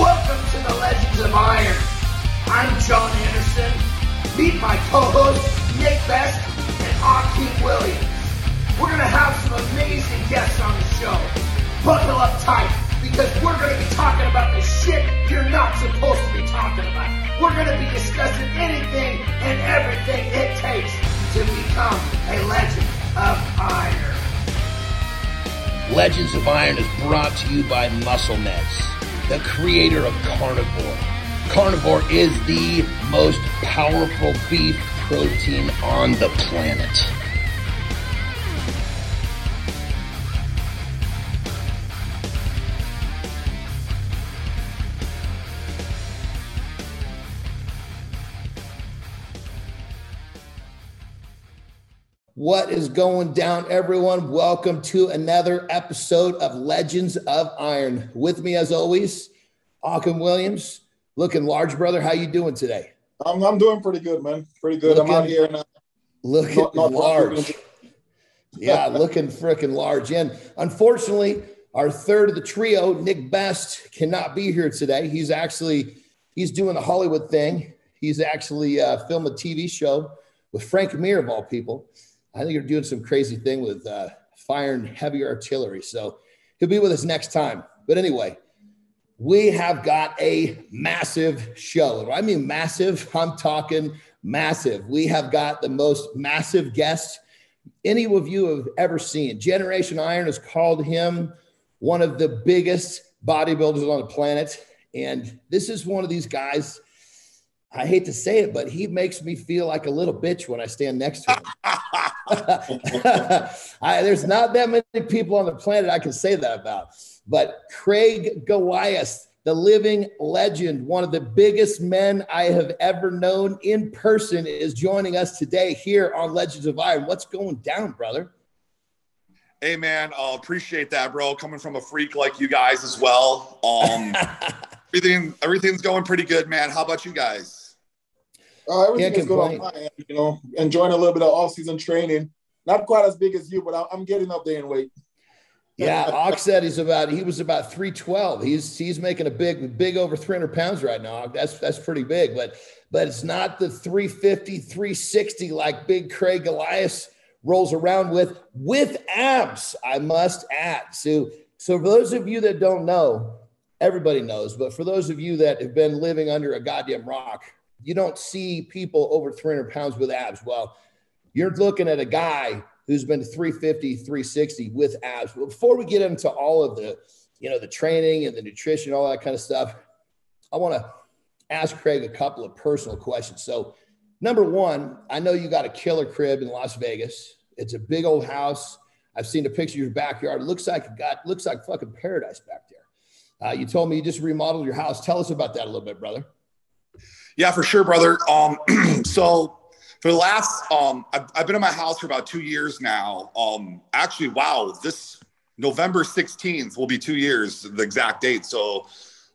Welcome to the Legends of Iron. I'm Jon Andersen. Meet my co-hosts Nick Best and Akim Williams. We're gonna have some amazing guests on the show. Buckle up tight because we're gonna be talking about the shit you're not supposed to be talking about. We're gonna be discussing anything and everything it takes to become a legend of iron. Legends of Iron is brought to you by MuscleMeds, the creator of Carnivore. Carnivore is the most powerful beef protein on the planet. What is going down, everyone? Welcome to another episode of Legends of Iron. With me, as always, Akim Williams. Looking large, brother. How you doing today? I'm, I'm doing pretty good, man. Pretty good. Looking- I'm out here now. Looking Not- not large. Yeah, looking freaking large. And unfortunately, our third of the trio, Nick Best, cannot be here today. He's actually he's doing the Hollywood thing. He's actually uh, filming a TV show with Frank Mir of all people. I think you're doing some crazy thing with uh, firing heavy artillery. So he'll be with us next time. But anyway, we have got a massive show. I mean massive, I'm talking massive. We have got the most massive guest any of you have ever seen. Generation Iron has called him one of the biggest bodybuilders on the planet. And this is one of these guys. I hate to say it, but he makes me feel like a little bitch when I stand next to him. I, there's not that many people on the planet I can say that about. But Craig Golias, the living legend, one of the biggest men I have ever known in person, is joining us today here on Legends of Iron. What's going down, brother? Hey man, uh, appreciate that, bro. Coming from a freak like you guys as well. Um, everything everything's going pretty good, man. How about you guys? Uh, everything Can't is good on my end, you know, enjoying a little bit of off-season training. Not quite as big as you, but I- I'm getting up there in weight. Yeah, Ox said he's about he was about 312. He's he's making a big big over 300 pounds right now. That's that's pretty big, but but it's not the 350, 360 like big Craig Golias rolls around with with abs, I must add. So so for those of you that don't know, everybody knows, but for those of you that have been living under a goddamn rock, you don't see people over 300 pounds with abs. Well, you're looking at a guy who's been 350, 360 with abs. But before we get into all of the, you know, the training and the nutrition, all that kind of stuff, I want to ask Craig a couple of personal questions. So, number one, I know you got a killer crib in Las Vegas. It's a big old house. I've seen a picture of your backyard. It looks like it got looks like fucking paradise back there. Uh, you told me you just remodeled your house. Tell us about that a little bit, brother. Yeah, for sure, brother. Um, so for the last, um, I've, I've been in my house for about two years now. Um, actually, wow, this November 16th will be two years, the exact date. So,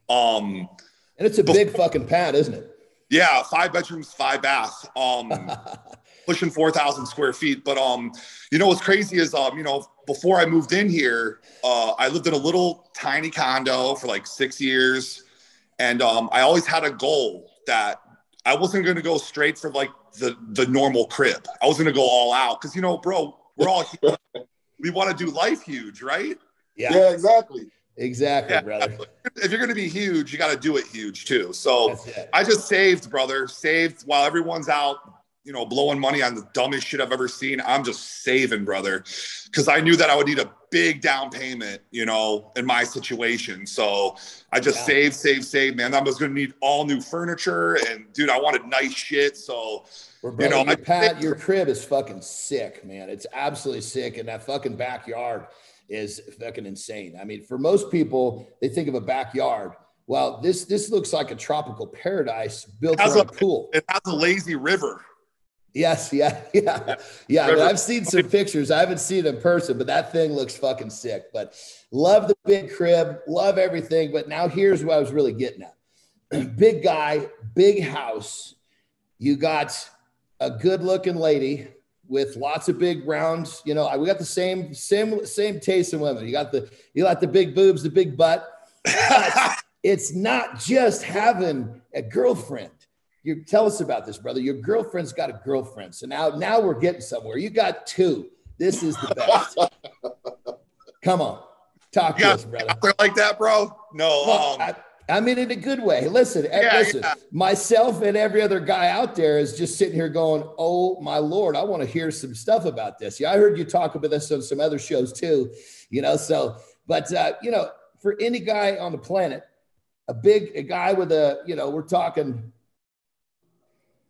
um, And it's a big fucking pad, isn't it? yeah, five bedrooms, five baths. Um, pushing 4,000 square feet. But, um, you know, what's crazy is, um, you know, before I moved in here, uh, I lived in a little tiny condo for like six years. And, um, I always had a goal that I wasn't going to go straight for like the, the normal crib. I was going to go all out. Cause you know, bro, we're all, we want to do life huge, right? Yeah, Yeah, exactly. exactly, Yeah. brother. If you're going to be huge, you got to do it huge too. So, it. I just saved, brother. Saved while everyone's out, you know, blowing money on the dumbest shit I've ever seen. I'm just saving, brother, because I knew that I would need a big down payment, you know, in my situation. So I just Yeah. saved, saved, saved, man. I was going to need all new furniture, and dude, I wanted nice shit. So Well, You know, your I- pad, your crib is fucking sick, man. It's absolutely sick, and that fucking backyard is fucking insane. I mean, for most people, they think of a backyard. Well, this this looks like a tropical paradise built a- a pool. it has a lazy river. Yes, yeah, yeah, yeah. River. I've seen some pictures. I haven't seen it in person, but that thing looks fucking sick. But love the big crib, love everything. But now here's what I was really getting at: big guy, big house. You got a good-looking lady with lots of big rounds. You know, we got the same same same taste in women. You got the you got the big boobs, the big butt. But it's not just having a girlfriend. You tell us about this, brother. Your girlfriend's got a girlfriend. So now, now we're getting somewhere. You got two. This is the best. Come on, talk to us, brother. Like that, bro? No. Well, um, I, I mean, in a good way. Listen, eh, Yeah, listen. yeah. Myself and every other guy out there is just sitting here going, "Oh my lord, I want to hear some stuff about this." Yeah, I heard you talk about this on some other shows too. You know, so but uh, you know, for any guy on the planet, a big a guy with a you know, we're talking.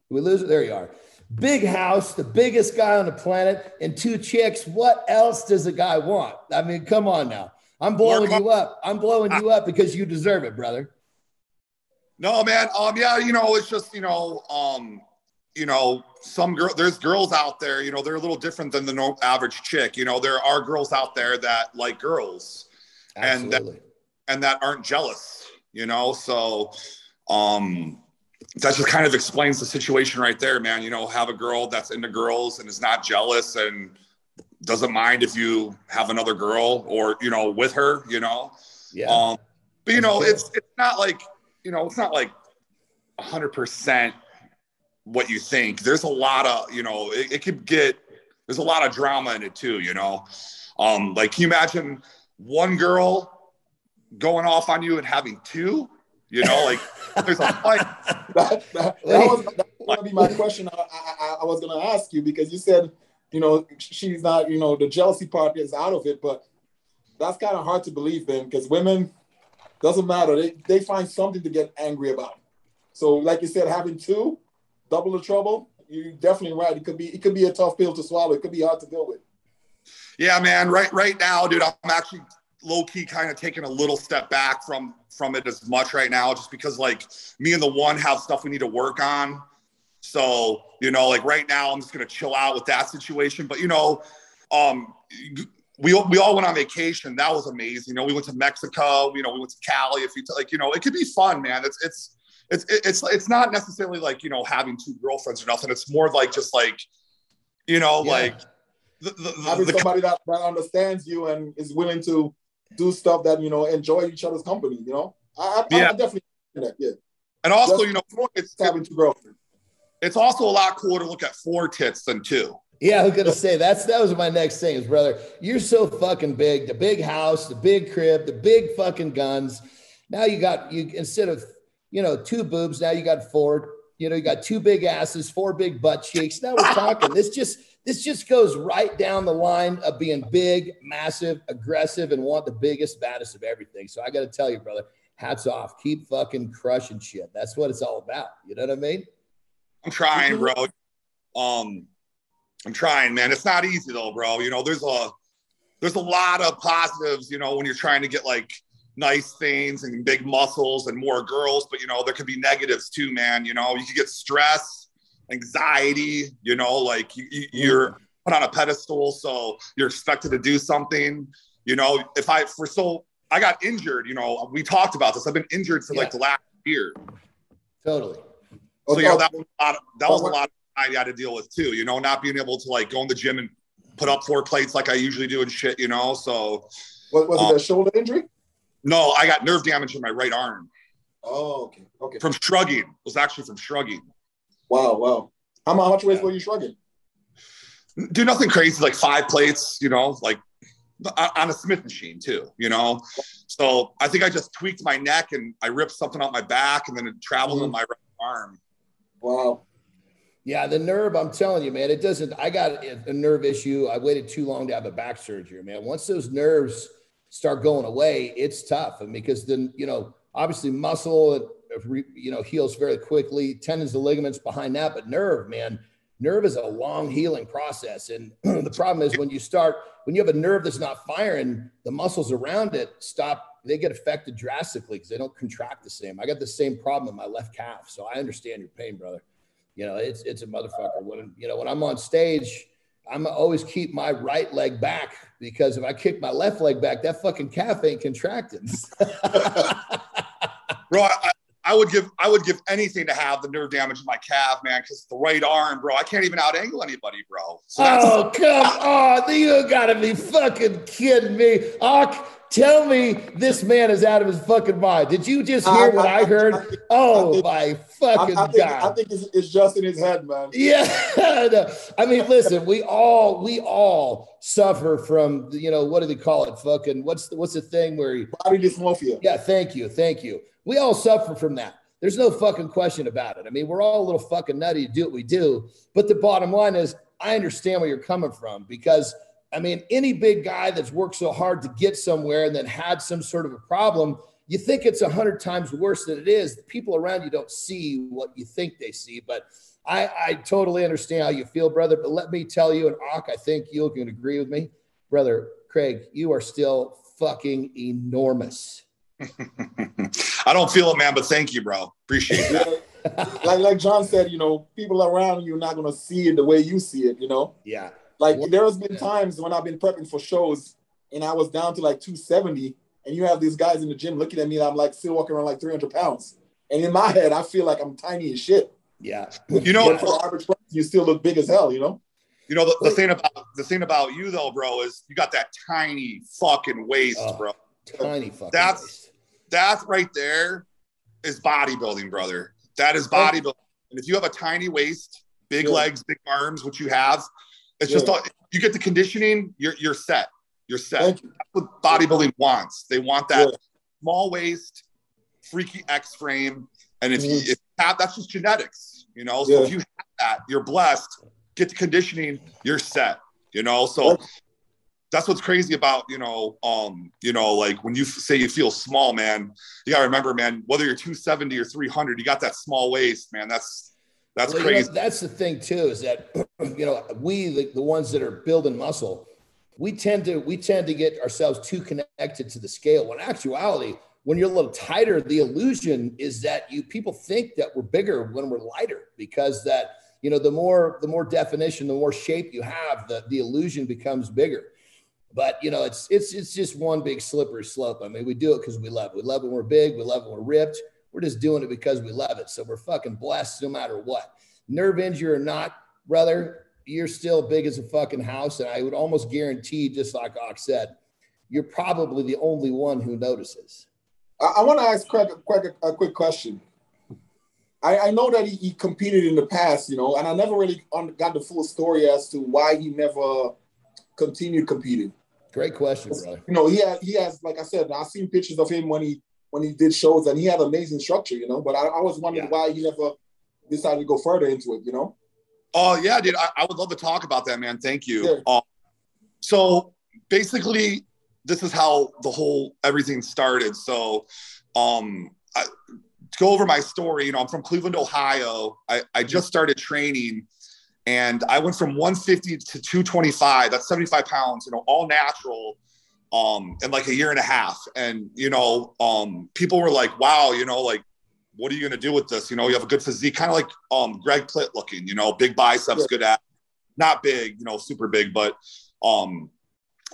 We lose it. There you are. Big house, the biggest guy on the planet, and two chicks. What else does a guy want? I mean, come on now. I'm blowing you up. I'm blowing you up because you deserve it, brother. No, man. Um, yeah, you know, it's just you know, um, you know, some girl. There's girls out there. You know, they're a little different than the no, average chick. You know, there are girls out there that like girls And that- and that aren't jealous. You know, so um, that just kind of explains the situation right there, man. You know, have a girl that's into girls and is not jealous and doesn't mind if you have another girl or you know with her. You know, yeah. um, but you know, it's it's not like you know, it's not like hundred percent what you think. There's a lot of you know, it, it could get there's a lot of drama in it too. You know, um, like can you imagine one girl going off on you and having two? You know, like there's a fight. that, that, that was that was gonna be my question. I, I, I was gonna ask you because you said, you know, she's not, you know, the jealousy part is out of it, but that's kind of hard to believe then because women doesn't matter. They they find something to get angry about. So, like you said, having two, double the trouble. You're definitely right. It could be it could be a tough pill to swallow. It could be hard to deal with. Yeah, man. Right, right now, dude, I'm actually low key kind of taking a little step back from from it as much right now, just because like me and the one have stuff we need to work on. So you know, like right now, I'm just gonna chill out with that situation. But you know, um, we we all went on vacation. That was amazing. You know, we went to Mexico. You know, we went to Cali. If you t- like, you know, it could be fun, man. It's it's it's it's it's not necessarily like you know having two girlfriends or nothing. It's more like just like you know, Yeah. like the, the, the, Having somebody that, that understands you and is willing to do stuff that you know enjoy each other's company. You know, I, I, Yeah. I definitely that. Yeah, and also Just- you know it's Just having two girlfriends. it's also a lot cooler to look at four tits than two. Yeah, I was gonna say that's that was my next thing is brother. You're so fucking big. The big house, the big crib, the big fucking guns. Now you got you instead of you know two boobs, now you got four. You know, you got two big asses, four big butt cheeks. Now we're talking. this just this just goes right down the line of being big, massive, aggressive, and want the biggest, baddest of everything. So I got to tell you, brother, hats off. Keep fucking crushing shit. That's what it's all about. You know what I mean? I'm trying, bro. Um, I'm trying, man. It's not easy though, bro. You know, there's a there's a lot of positives, you know, when you're trying to get like nice things and big muscles and more girls, but you know, there could be negatives too, man. You know, you could get stress, anxiety, you know, like you, you, you're put on a pedestal, so you're expected to do something. You know, if I for so I got injured, you know, we talked about this. I've been injured for like the last year. Totally. So you know that was a lot. Of, that was a lot I had to deal with too. You know, not being able to like go in the gym and put up four plates like I usually do and shit. You know, so Was, was Um, it a shoulder injury? no, I got nerve damage in my right arm Oh, okay, okay. from shrugging. It was actually from shrugging. Wow, wow. How how much weight Yeah. were you shrugging? Do nothing crazy, like five plates. You know, like on on a Smith machine too. You know, so I think I just tweaked my neck and I ripped something out my back and then it traveled in Mhm. my right arm. Wow. Yeah, the nerve, I'm telling you, man, it doesn't. I got a a nerve issue. I waited too long to have a back surgery, man. Once those nerves start going away, it's tough. And because then, you know, obviously muscle, it, re- you know, heals very quickly, tendons and ligaments behind that. But nerve, man, nerve is a long healing process. And the problem is when you start, when you have a nerve that's not firing, the muscles around it stop, they get affected drastically because they don't contract the same. I got the same problem in my left calf. So I understand your pain, brother you know, it's it's a motherfucker. When you know when I'm on stage, I'm always keep my right leg back because if I kick my left leg back, that fucking calf ain't contracting. bro. I- I would give I would give anything to have the nerve damage in my calf, man, because the right arm, bro. I can't even out angle anybody, bro. So that's, oh come on, you gotta be fucking kidding me, Ock. tell me this man is out of his fucking mind. Did you just hear what I, heard? oh my fucking I, think, oh, god! I think it's, it's, just in his head, man. Yeah, no. I mean, listen, we all we all suffer from you know what do they call it? Fucking what's the what's the thing where you, body dysmorphia? Yeah, thank you, thank you. We all suffer from that. There's no fucking question about it. I mean, we're all a little fucking nutty to do what we do, but the bottom line is, I understand where you're coming from because I mean, any big guy that's worked so hard to get somewhere and then had some sort of a problem, you think it's a hundred times worse than it is. The people around you don't see what you think they see. But I, I totally understand how you feel, brother. But let me tell you, and Ak, I think you can agree with me, brother Craig. You are still fucking enormous. I don't feel it, man, but thank you, bro. Appreciate that. like like Jon said, you know, people around you are not gonna see it the way you see it, you know. Yeah. Like there has been times when I've been prepping for shows and I was down to like 270, and you have these guys in the gym looking at me, and I'm like still walking around like 300 pounds. And in my head, I feel like I'm tiny as shit. Yeah. You know, for average person, you still look big as hell, you know? You know, the, the thing about the thing about you though, bro, is you got that tiny fucking waist, oh, bro. Tiny fucking that's waist. That right there is bodybuilding, brother. That is bodybuilding. And if you have a tiny waist, big yeah. legs, big arms, which you have, it's yeah. just all, you get the conditioning, you're you're set. You're set. You. That's what bodybuilding wants. They want that yeah. small waist, freaky X frame. And if, mm-hmm. you, if you have that's just genetics, you know. So if you have that, you're blessed. Get the conditioning, you're set. You know, so that's what's crazy about you know um you know like when you say you feel small man you gotta remember man whether you're 270 or 300 you got that small waist man that's that's well, crazy. You know, that's the thing too, is that you know we the, the ones that are building muscle, we tend to we tend to get ourselves too connected to the scale. When actuality, when you're a little tighter, the illusion is that you people think that we're bigger when we're lighter because that you know the more the more definition, the more shape you have, the the illusion becomes bigger. But you know, it's it's it's just one big slippery slope. I mean, we do it because we love it. We love when we're big. We love when we're ripped. We're just doing it because we love it. So we're fucking blessed no matter what. Nerve injury or not, brother, you're still big as a fucking house. And I would almost guarantee, just like Ox said, you're probably the only one who notices. I, I want to ask Craig, Craig a, a quick question. I, I know that he, he, competed in the past, you know, and I never really got the full story as to why he never continued competing. Great question, brother. You know, he has, he has, like I said, I've seen pictures of him when he when he did shows, and he had amazing structure, you know. But I, I was wondering yeah. why he never decided to go further into it, you know. Oh yeah, dude, I, I would love to talk about that, man. Thank you. Yeah. Um, so basically, this is how the whole everything started. So, um, I, to go over my story, you know, I'm from Cleveland, Ohio. I, I just started training and I went from 150 to 225. That's 75 pounds, you know, all natural um, in like a year and a half. And, you know, um, people were like, wow, you know, like, what are you going to do with this? You know, you have a good physique, kind of like um, Greg Plitt looking, you know, big biceps, yeah. good at, not big, you know, super big, but um,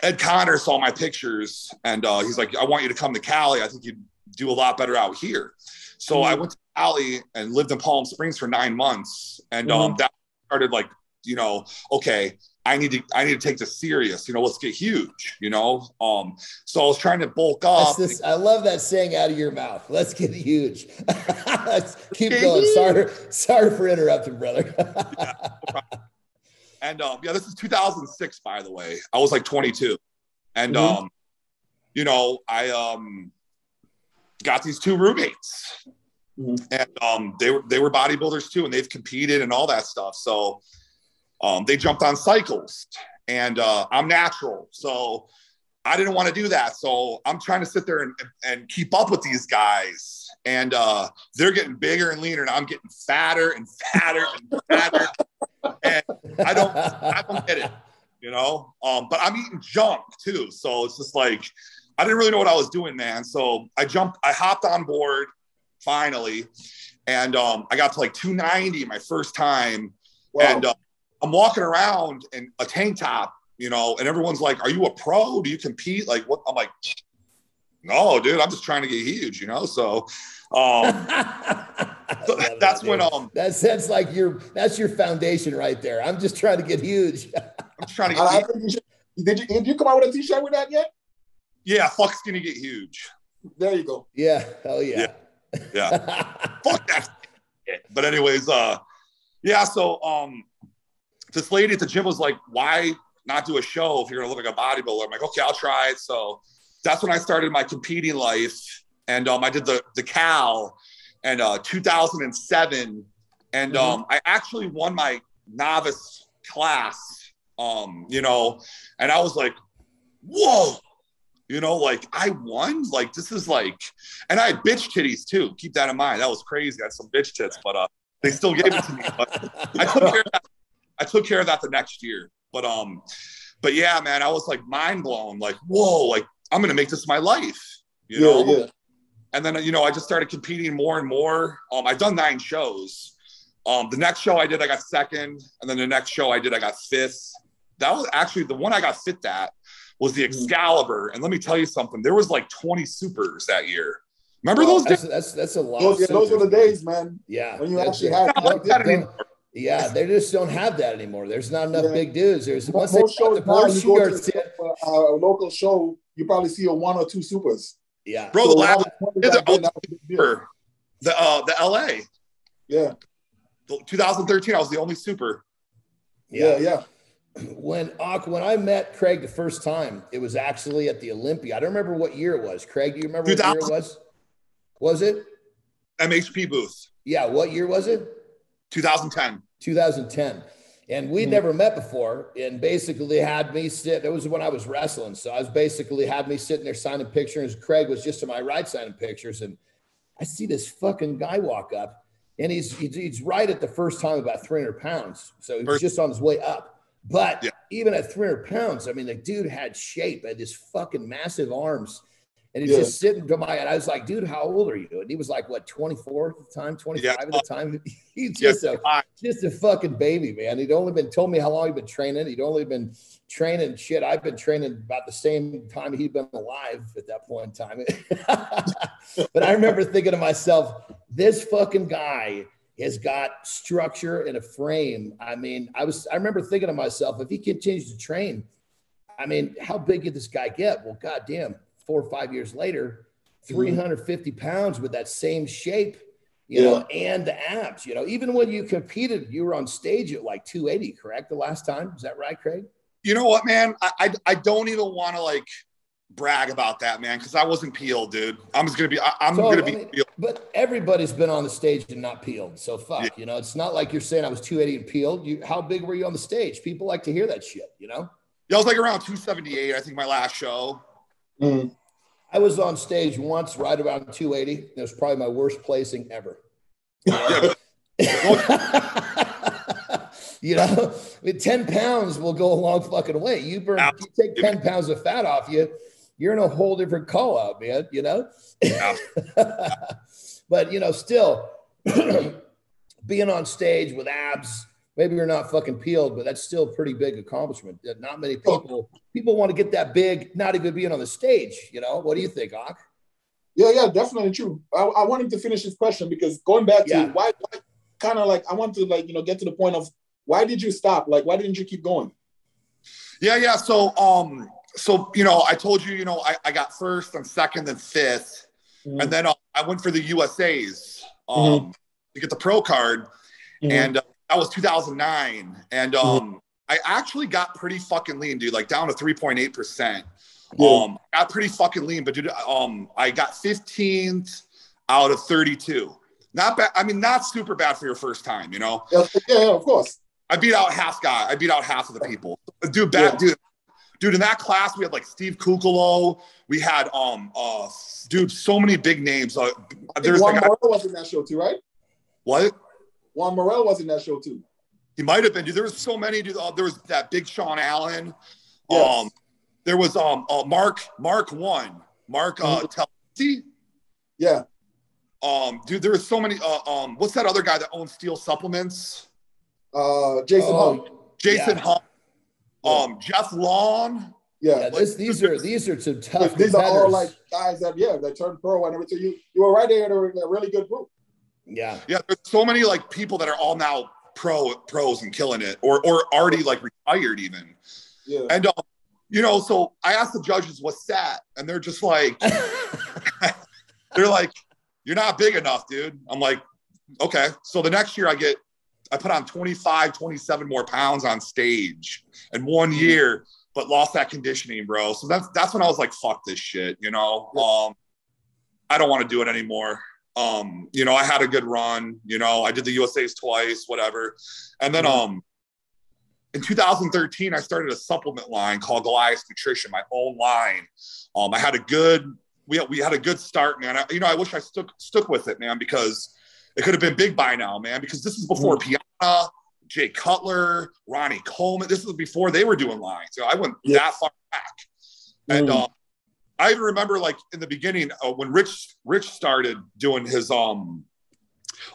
Ed Connor saw my pictures and uh, he's like, I want you to come to Cali. I think you'd do a lot better out here. So mm-hmm. I went to Cali and lived in Palm Springs for nine months. And um, mm-hmm. that started like, you know, okay, I need to I need to take this serious. You know, let's get huge. You know, um. So I was trying to bulk up. This, I love that saying out of your mouth. Let's get huge. let's keep going. Sorry, sorry for interrupting, brother. yeah, no and um, yeah, this is 2006, by the way. I was like 22, and mm-hmm. um, you know, I um got these two roommates, mm-hmm. and um, they were they were bodybuilders too, and they've competed and all that stuff. So um, they jumped on cycles, and uh, I'm natural, so I didn't want to do that. So I'm trying to sit there and, and keep up with these guys, and uh, they're getting bigger and leaner, and I'm getting fatter and fatter and fatter, and I don't, I don't get it, you know. Um, but I'm eating junk too, so it's just like I didn't really know what I was doing, man. So I jumped, I hopped on board finally, and um, I got to like 290 my first time, wow. and uh, I'm walking around in a tank top, you know, and everyone's like, "Are you a pro? Do you compete?" Like, what? I'm like, "No, dude, I'm just trying to get huge," you know. So, um, so that's that, when um, that's that's like your that's your foundation right there. I'm just trying to get huge. I'm trying to get. did you did you come out with a t-shirt with that yet? Yeah, fuck skinny get huge. There you go. Yeah, hell yeah. Yeah. Fuck that. But anyways, uh yeah, so um this lady at the gym was like, why not do a show if you're gonna look like a bodybuilder? I'm like, okay, I'll try it. So that's when I started my competing life. And um I did the the Cal and uh 2007. And Mhm. um I actually won my novice class. Um, you know, and I was like, whoa, you know, like I won. Like this is like, and I had bitch titties too. Keep that in mind. That was crazy. I had some bitch tits, but uh, they still gave it to me. But I took care of that. I took care of that the next year. But um, but yeah, man, I was like mind blown. Like whoa, like I'm gonna make this my life. You know. yeah, yeah. And then you know, I just started competing more and more. Um, I've done nine shows. Um, the next show I did, I got second, and then the next show I did, I got fifth. That was actually the one I got fifth at was the Excalibur. And let me tell you something, there was like 20 supers that year. Remember those That's, days? that's that's a lot. Those, yeah, those were the days, man. Yeah, when you actually it. had- like that anymore. Yeah, they just don't have that anymore. There's not enough Yeah. big dudes. There's Mo- once they Most shows the now, you go to a, a local show, you probably see a one or two supers. Yeah, Bro, the So last now it's did the back then, that was a big deal. super, the uh the LA, Yeah, 2013, I was the only super. yeah, yeah. When when I met Craig the first time, it was actually at the Olympia. I don't remember what year it was. Craig, do you remember what year it was? Was it? MHP booth, Yeah, what year was it? 2010. 2010. And we'd Mhm. never met before. And basically had me sit. It was when I was wrestling. So I was basically had me sitting there signing pictures. Craig was just to my right signing pictures. And I see this fucking guy walk up and he's he's, he's right at the first time about 300 pounds. So he was First- just on his way up. But Yeah. even at 300 pounds, I mean, the dude had shape, had this fucking massive arms. And he's Yeah. just sitting to my, and I was like, dude, how old are you? And he was like, what, 24 at the time, 25 at the time? He's just a I- just a fucking baby, man. He'd only been told me how long he'd been training. He'd only been training shit. I've been training about the same time he'd been alive at that point in time. but I remember thinking to myself, this fucking guy has got structure and a frame. I mean, I was I remember thinking to myself, if he continues to train, I mean, how big could this guy get? Well, goddamn, four or five years later, mm-hmm. 350 pounds with that same shape you know, and the abs. You know, even when you competed, you were on stage at like 280, correct? The last time, is that right, Craig? You know what, man? I I, I don't even want to like brag about that, man, because I wasn't peeled, dude. I'm just gonna be. I, I'm So, gonna I be mean, peeled. But everybody's been on the stage and not peeled. So fuck, Yeah. you know, it's not like you're saying I was 280 and peeled. You, how big were you on the stage? People like to hear that shit, you know? Yeah, I was like around 278. I think my last show. Mm. I was on stage once, right around 280. It was probably my worst placing ever. Yeah, you know, I mean, 10 pounds will go a long fucking way. You burn, you take 10 pounds of fat off you, you're in a whole different call out, man, you know? Yeah. but, you know, still being on stage with abs, maybe you're not fucking peeled, but that's still a pretty big accomplishment. Not many people, people want to get that big, not even being on the stage, you know? What do you think, Ak? Yeah, yeah, definitely true. I, I wanted to finish this question because going back to why, why kind of like I want to like you know get to the point of why did you stop? Like why didn't you keep going? Yeah, yeah. So, um, so you know, I told you, you know, I, I got first and second and 5th Mhm. and then uh, I went for the USA's um, Mhm. to get the pro card, Mhm. and uh, that was 2009. And um, I actually got pretty fucking lean, dude, like down to 3.8 percent. Um, got pretty fucking lean, but dude, um, I got 15th out of 32. Not bad. I mean, not super bad for your first time, you know. yeah, yeah, yeah, of course. I beat out half guy. I beat out half of the people. Dude, bad Yeah. dude. Dude, in that class, we had like Steve Kuclo. We had um uh dude, so many big names. Uh, I there's Juan like Morel was in that show too, right? what? Juan Morel was in that show too. He might have been. Dude, there was so many. Dude, uh, there was that big Sean Allen. Yes. Um, there was um uh, Mark Mark one Mark uh Telesi. Yeah, Um, dude, there was so many. Uh, um, what's that other guy that owns Steel Supplements? uh, Jason Oh, Hunt. Jason Yeah. Hunt. Um, Jeff Long. Yeah, Yeah, this, these are these are some tough But these are all like guys that yeah that turned pro and everything. You you were right there in a, a really good group. yeah, Yeah, there's so many like people that are all now pro pros and killing it, or or already like retired even. Yeah, And um, you know, so I asked the judges what's that, and they're just like, they're like, you're not big enough, dude. I'm like, okay. So the next year I get, I put on 25, 27 more pounds on stage in one Mm-hmm. year, but lost that conditioning, bro. So that's that's when I was like, fuck this shit, you know. Um, I don't want to do it anymore. Um, you know, I had a good run, you know, I did the USA's twice, whatever. And then Mhm. um in 2013, I started a supplement line called Goliath Nutrition, my own line. Um, I had a good, we had, we had a good start, man. I, you know, I wish I stuck stuck with it, man, because it could have been big by now, man. Because this is before Piana, Jay Cutler, Ronnie Coleman. This was before they were doing lines. So I went Yeah. that far back, and Mm. uh, I even remember, like in the beginning, uh, when Rich Rich started doing his um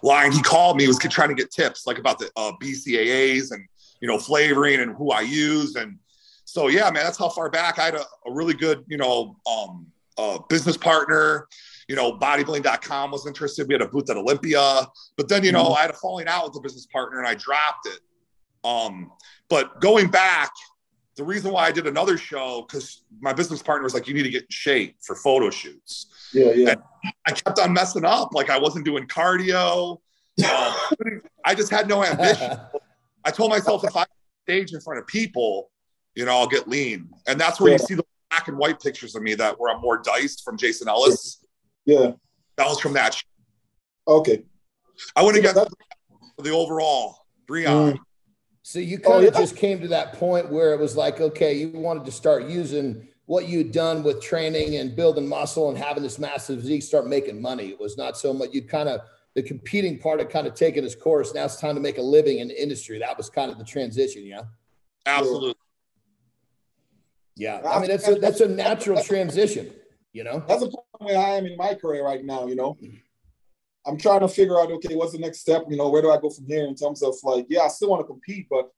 line, he called me. He was trying to get tips, like about the uh, BCAAs and you know flavoring and who I use. and so yeah, man, that's how far back I had a, a really good, you know, um, uh, business partner. You know, bodybuilding.com was interested. We had a booth at Olympia, but then you know, I had a falling out with the business partner and I dropped it. Um, but going back, the reason why I did another show because my business partner was like, "You need to get in shape for photo shoots." Yeah, yeah. I kept on messing up. Like I wasn't doing cardio. Um, I just had no ambition. I told myself if I stage in front of people, you know, I'll get lean. And that's where you see the black and white pictures of me that where I'm more diced from Jason Ellis. Yeah. That was from that. sh- Okay. I went Yeah, against that- the overall Breon. Mm. So you Oh, kind of yeah. just came to that point where it was like, okay, you wanted to start using what you'd done with training and building muscle and having this massive physique, start making money. It was not so much you'd kind of the competing part had kind of taken its course. Now it's time to make a living in the industry. That was kind of the transition, yeah. Absolutely. Yeah. I mean, that's a that's a natural transition, you know. That's the point where I am in my career right now, you know. I'm trying to figure out, okay, what's the next step? You know, where do I go from here in terms of like, yeah, I still want to compete, but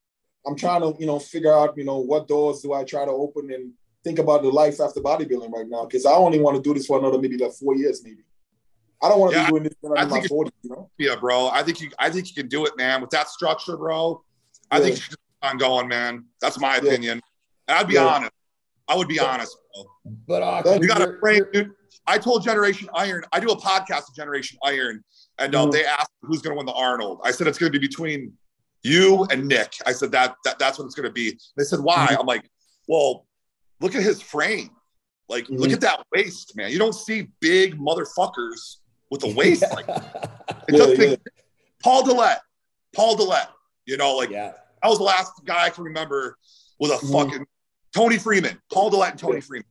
I'm trying to, you know, figure out, you know, what doors do I try to open and think about the life after bodybuilding right now. Cause I only want to do this for another maybe like four years, maybe. I don't want to Yeah, be doing this when I I'm in my 40s, you know? Yeah, bro. I think you I think you can do it, man. With that structure, bro. I think Yeah. you should keep on going, man. That's my Yeah. opinion. And I'd be Yeah. honest. I would be honest, bro. But uh, Thank You got to you're- train, you're- dude. I told Generation Iron, I do a podcast with Generation Iron, and uh, Mhm. they asked who's going to win the Arnold. I said it's going to be between you and Nick. I said that, that that's what it's going to be. They said why? I'm like, well, look at his frame. Like, look Mhm. at that waist, man. You don't see big motherfuckers with a waist like that. It Yeah, just yeah. Paul Dillett, Paul Dillett. You know, like yeah. that was the last guy I can remember with a fucking Tony Freeman, Paul Dillett and Tony Yeah. Freeman.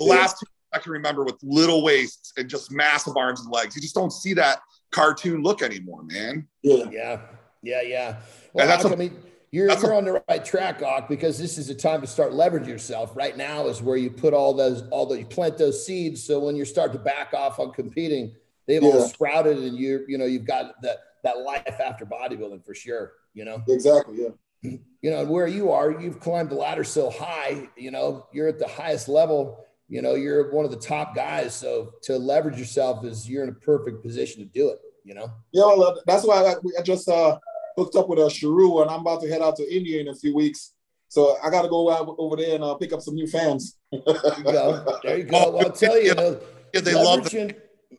The Yeah. last two I can remember with little waists and just massive arms and legs. You just don't see that cartoon look anymore, man. Yeah. Yeah, yeah, yeah. Well, that's Ak, a- I mean, you're that's you're on the right track, Ak, because this is the time to start leveraging yourself. Right now is where you put all those, all the you plant those seeds. So when you start to back off on competing, they've all sprouted, and you you know you've got that that life after bodybuilding for sure. You know, Exactly. Yeah. You know, where you are, you've climbed the ladder so high. You know, you're at the highest level. You know, you're one of the top guys. So to leverage yourself is you're in a perfect position to do it. You know. Yeah, well, uh, that's why I, I just uh, hooked up with a Sheru, and I'm about to head out to India in a few weeks. So I got to go out over there and uh, pick up some new fans. There you go. There you go. Well, I'll tell you, you Yeah, they love the,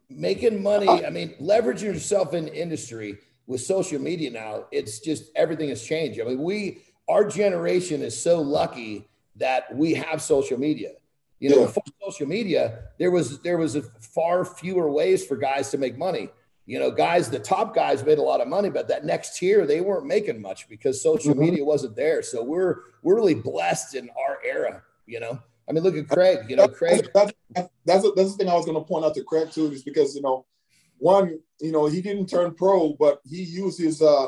making money. I mean, leveraging yourself in industry with social media now, it's just everything has changed. I mean, we, our generation is so lucky that we have social media. You know, Yeah. before social media, there was there was a far fewer ways for guys to make money. You know, guys, the top guys made a lot of money, but that next tier, they weren't making much because social Mhm. media wasn't there. So we're we're really blessed in our era. You know, I mean, look at Craig. You know, Craig. That's, that's, that's, that's the thing I was going to point out to Craig too, is because you know, one, you know, he didn't turn pro, but he used his uh,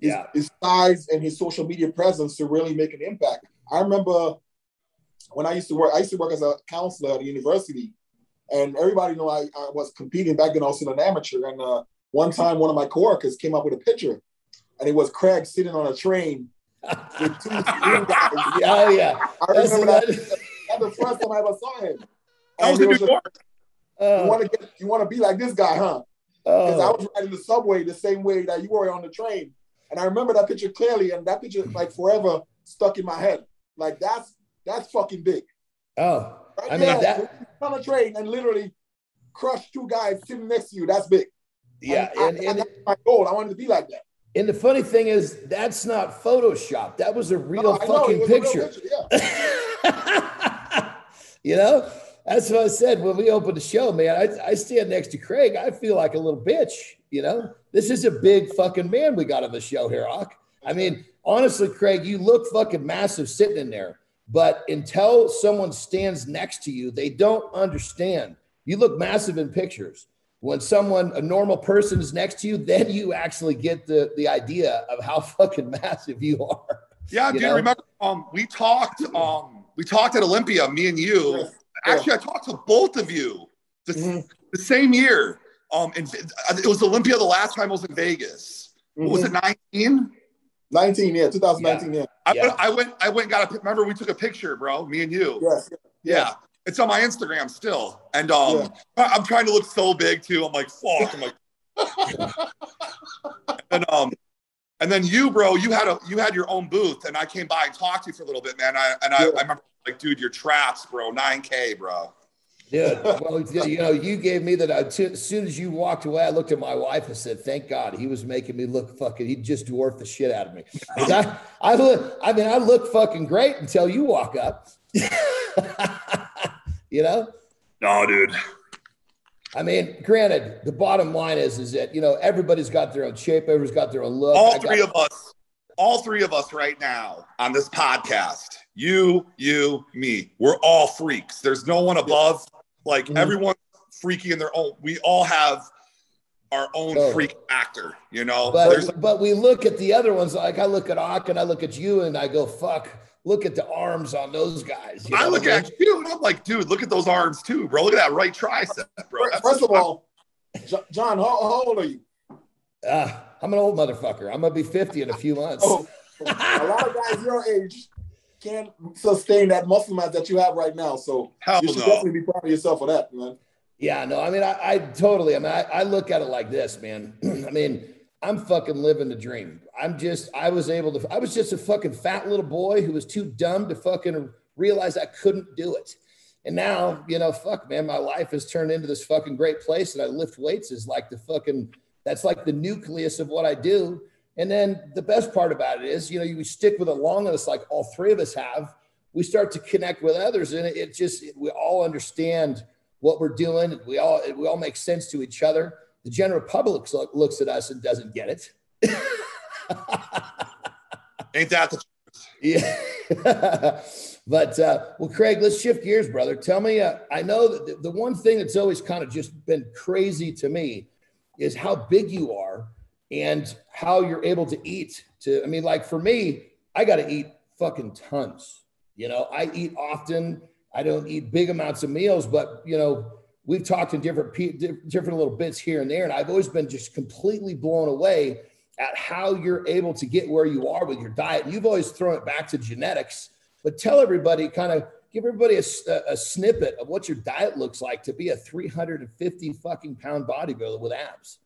his, Yeah. his size and his social media presence to really make an impact. I remember when I used to work, I used to work as a counselor at a university, and everybody know I, I was competing back then. I was an amateur, and uh, one time one of my coworkers came up with a picture, and it was Craig sitting on a train with two guys. Yeah, yeah. I That's, remember that. that, That's the first time I ever saw him. that was in New York. You oh, want to get, you want to be like this guy, huh? Because I oh, was riding the subway the same way that you were on the train, and I remember that picture clearly, and that picture like forever stuck in my head. Like that's That's fucking big. Oh, Right I mean there, that. on a train and literally crush two guys sitting next to you. That's big. Yeah, and, and, I, and, that's my goal. I wanted to be like that. and the funny thing is, that's not Photoshop. That was a real No, I know, fucking a real picture. Yeah. you know, that's what I said when we opened the show, man. I, I stand next to Craig. I feel like a little bitch. You know, this is a big fucking man we got on the show here, Ock. I mean, honestly, Craig, you look fucking massive sitting in there. But until someone stands next to you, they don't understand. You look massive in pictures. When someone, a normal person, is next to you, then you actually get the the idea of how fucking massive you are. Yeah, You dude. know? Remember, um, we talked. Um, we talked at Olympia, me and you. Yes. Actually, I talked to both of you the, Mhm. the same year. Um, and it was Olympia the last time I was in Vegas. What was it, 19? 19, yeah, 2019, yeah. I, Yeah. went, I went. I went. and Got a. Remember, we took a picture, bro. Me and you. Yes. Yeah. It's on my Instagram still, and um, I'm trying to look so big too. I'm like, fuck. I'm like, and um, and then you, bro, you had a you had your own booth, and I came by and talked to you for a little bit, man. I and I, Yeah. I remember like, dude, your traps, bro, 9K, bro. Dude, well, you know, you gave me that. As soon as you walked away, I looked at my wife and said, "Thank God, he was making me look fucking. He just dwarfed the shit out of me." I, I look. I mean, I look fucking great until you walk up. you know. No, dude. I mean, granted, the bottom line is, is that you know everybody's got their own shape, everybody's got their own look. I All got- three of us, all three of us right now on this podcast, you, you, me, we're all freaks. There's no one above. Like Mhm. everyone freaky in their own. We all have our own Totally. freak actor. You know, there's But, but we look at the other ones, like I look at Ock and I look at you and I go, fuck, look at the arms on those guys. you I look at you and I'm like, dude, look at those arms too, bro. Look at that right tricep, bro. That's- First of all, Jon, how, how old are you? Uh, I'm an old motherfucker. I'm gonna be 50 in a few months. Oh, a lot of guys your age can't sustain that muscle mass that you have right now. So hell you should no. definitely be proud of yourself for that, man. Yeah, no, I mean, I, I totally, I mean, I, I look at it like this, man. I mean, I'm fucking living the dream. I'm just, I was able to, I was just a fucking fat little boy who was too dumb to fucking realize I couldn't do it. And now, you know, fuck, man, my life has turned into this fucking great place. And I lift weights is like the fucking, that's like the nucleus of what I do. And then the best part about it is, you know, you stick with it long enough, like all three of us have, we start to connect with others. And it, it just, we all understand what we're doing. We all, we all make sense to each other. The general public look, looks at us and doesn't get it. Ain't that the truth? Yeah. but uh, well, Craig, let's shift gears, brother. Tell me, uh, I know that the, one thing that's always kind of just been crazy to me is how big you are and how you're able to eat. To I mean, like for me, I got to eat fucking tons. You know, I eat often. I don't eat big amounts of meals, but you know, we've talked in different different little bits here and there, and I've always been just completely blown away at how you're able to get where you are with your diet. You've always thrown it back to genetics, but tell everybody, kind of give everybody a snippet of what your diet looks like to be a 350 fucking pound bodybuilder with abs.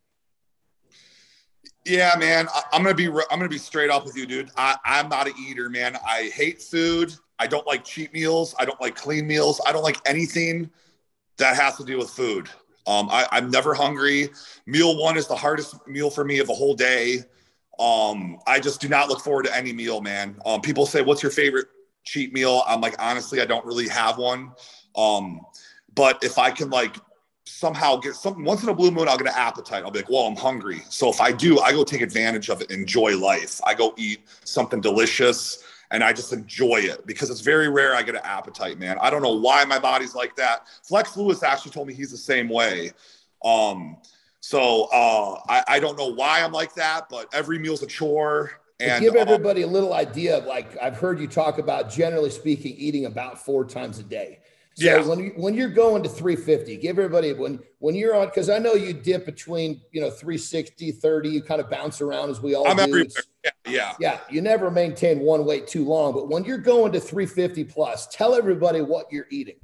Yeah, man. I, I'm gonna be. I'm gonna be straight up with you, dude. I, I'm not an eater, man. I hate food. I don't like cheap meals. I don't like clean meals. I don't like anything that has to do with food. Um, I, I'm never hungry. Meal one is the hardest meal for me of the whole day. Um, I just do not look forward to any meal, man. Um, people say, "What's your favorite cheat meal?" I'm like, honestly, I don't really have one. Um, but if I can like somehow get something once in a blue moon, I'll get an appetite. I'll be like, well, I'm hungry. So if I do, I go take advantage of it, enjoy life. I go eat something delicious and I just enjoy it because it's very rare I get an appetite, man. I don't know why my body's like that. Flex Lewis actually told me he's the same way. Um, so uh, I, I don't know why I'm like that, but every meal's a chore. And give um, everybody a little idea of like I've heard you talk about generally speaking eating about four times a day. So Yeah. when you, when you're going to 350, give everybody when when you're on because I know you dip between you know 360, 30, you kind of bounce around as we all I'm do. Yeah, yeah. yeah, you never maintain one weight too long, but when you're going to 350 plus, tell everybody what you're eating.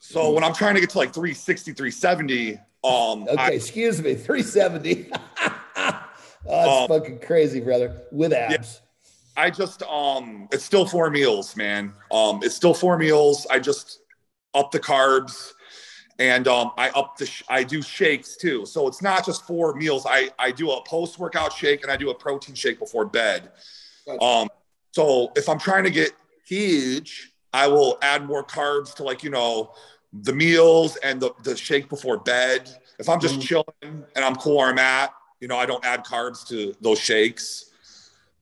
So when I'm trying to get to like 360, 370, um, Okay, I- excuse me, 370. oh, that's Um, fucking crazy, brother. With abs. I just um it's still four meals, man. Um it's still four meals. I just up the carbs and um I up the sh- I do shakes too. So it's not just four meals. I I do a post workout shake and I do a protein shake before bed. Gotcha. Um so if I'm trying to get huge, I will add more carbs to like, you know, the meals and the, the shake before bed. If I'm just Mhm. chilling and I'm cool where I'm at, you know, I don't add carbs to those shakes.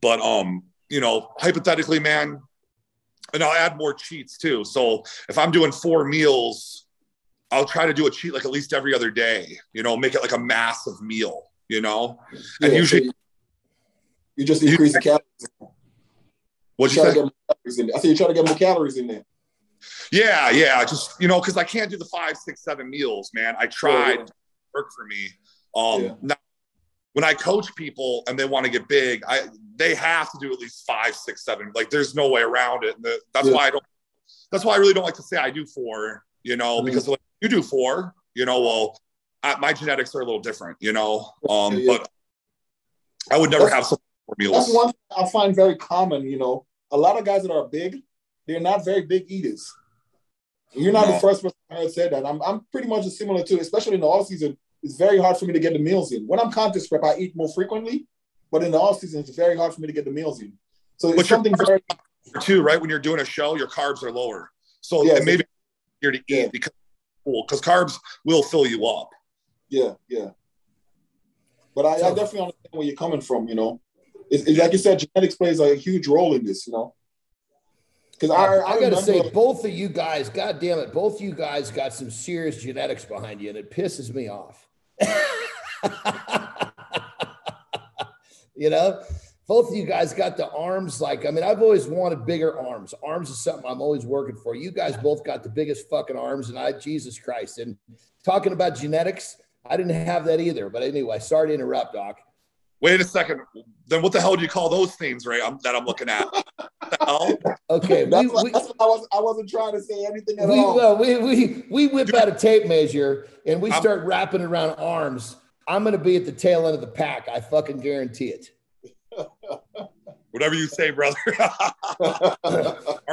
But um, you know, hypothetically, man, and I'll add more cheats too. So if I'm doing four meals, I'll try to do a cheat like at least every other day, you know, make it like a massive meal, you know. And Yeah, usually- so you, you just increase the calories. What'd You you say? calories in there. I said you try to get more calories in there. Yeah, yeah. Just you know, because I can't do the five, six, seven meals, man. I tried, yeah. work for me. Um, Yeah. now, when I coach people and they want to get big, I they have to do at least five, six, seven. Like, there's no way around it. And the, that's Yeah. why I don't. That's why I really don't like to say I do four. You know, Mhm. because like, you do four. You know, well, I, my genetics are a little different. You know, um, Yeah, but I would never That's- have some four meals. That's one I find very common. You know, a lot of guys that are big, they're not very big eaters. You're not No. the first person I heard say that. I'm, I'm pretty much similar too, especially in the off season. It's very hard for me to get the meals in. When I'm contest prep, I eat more frequently, but in the off season, it's very hard for me to get the meals in. So it's But something very too, right? When you're doing a show, your carbs are lower. So Yeah, it so- may be easier to eat Yeah. because cool, because carbs will fill you up. Yeah, yeah. But I, I definitely understand where you're coming from. You know, it's, it's like you said, genetics plays a huge role in this. You know, because I, I, I, gotta say, both of you guys, god damn it, both of you guys got some serious genetics behind you, and it pisses me off. you know, both of you guys got the arms like, I mean, I've always wanted bigger arms. Arms is something I'm always working for. You guys both got the biggest fucking arms, and I, Jesus Christ. And talking about genetics, I didn't have that either. But anyway, sorry to interrupt, Doc. Wait a second. Then what the hell do you call those things, right? I'm, that I'm looking at. What the? Okay, we, That's, what, we, that's what I was. I wasn't trying to say anything at we, all. well, we, we, we whip out a tape measure and we I'm- start wrapping around arms. I'm going to be at the tail end of the pack. I fucking guarantee it. Whatever you say, brother.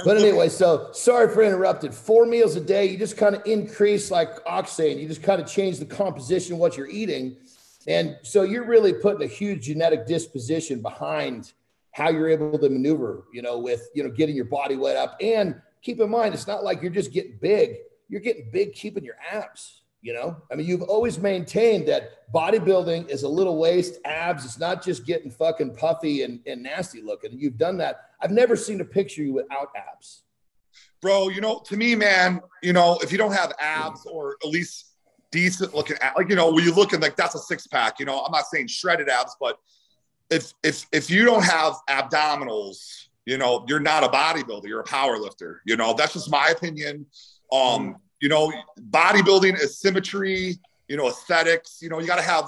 But anyway, so sorry for interrupting. Four meals a day, you just kind of increase, like Ox saying, you just kind of change the composition of what you're eating. And so you're really putting a huge genetic disposition behind how you're able to maneuver, you know, with, you know, getting your body weight up. And keep in mind, it's not like you're just getting big, you're getting big keeping your abs. You know, I mean, you've always maintained that bodybuilding is a little waist, abs. It's not just getting fucking puffy and, and nasty looking. And you've done that. I've never seen a picture you without abs. Bro, you know, to me, man, you know, if you don't have abs or at least decent looking, like, you know, when you look at like that's a six pack, you know, I'm not saying shredded abs, but if, if, if you don't have abdominals, you know, you're not a bodybuilder, you're a power lifter. You know, that's just my opinion. Um, you know, bodybuilding is symmetry, you know, aesthetics, you know, you got to have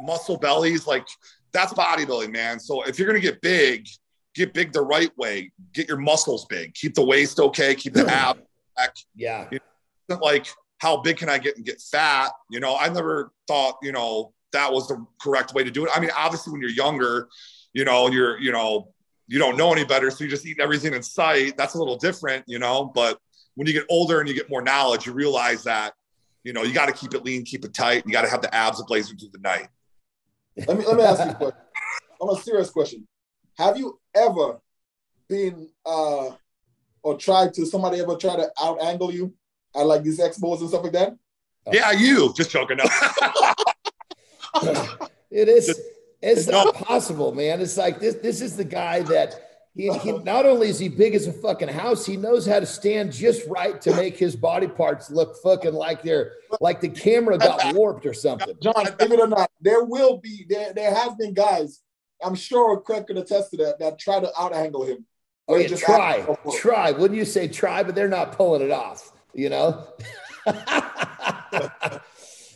muscle bellies. Like that's bodybuilding, man. So if you're going to get big, get big the right way, get your muscles big, keep the waist okay, keep the ab back. Yeah. Not like how big can I get and get fat? You know, I never thought, you know, that was the correct way to do it. I mean, obviously when you're younger, you know, you're, you know, you don't know any better. So you just eat everything in sight. That's a little different, you know, but when you get older and you get more knowledge, you realize that, you know, you got to keep it lean, keep it tight. You got to have the abs ablazing through the night. let me let me ask you a question. On a serious question, have you ever been uh or tried to somebody ever try to out angle you at like these expos and stuff like that? Yeah, you just joking. No. It is. It's not possible, man. It's like this. This is the guy that he, he uh-huh. not only is he big as a fucking house, he knows how to stand just right to make his body parts look fucking like they're like the camera got warped or something. Jon, believe it or not, there will be there there has been guys. I'm sure Craig could attest to that that try to out angle him. Oh yeah, try, try. Wouldn't you say try? But they're not pulling it off. You know.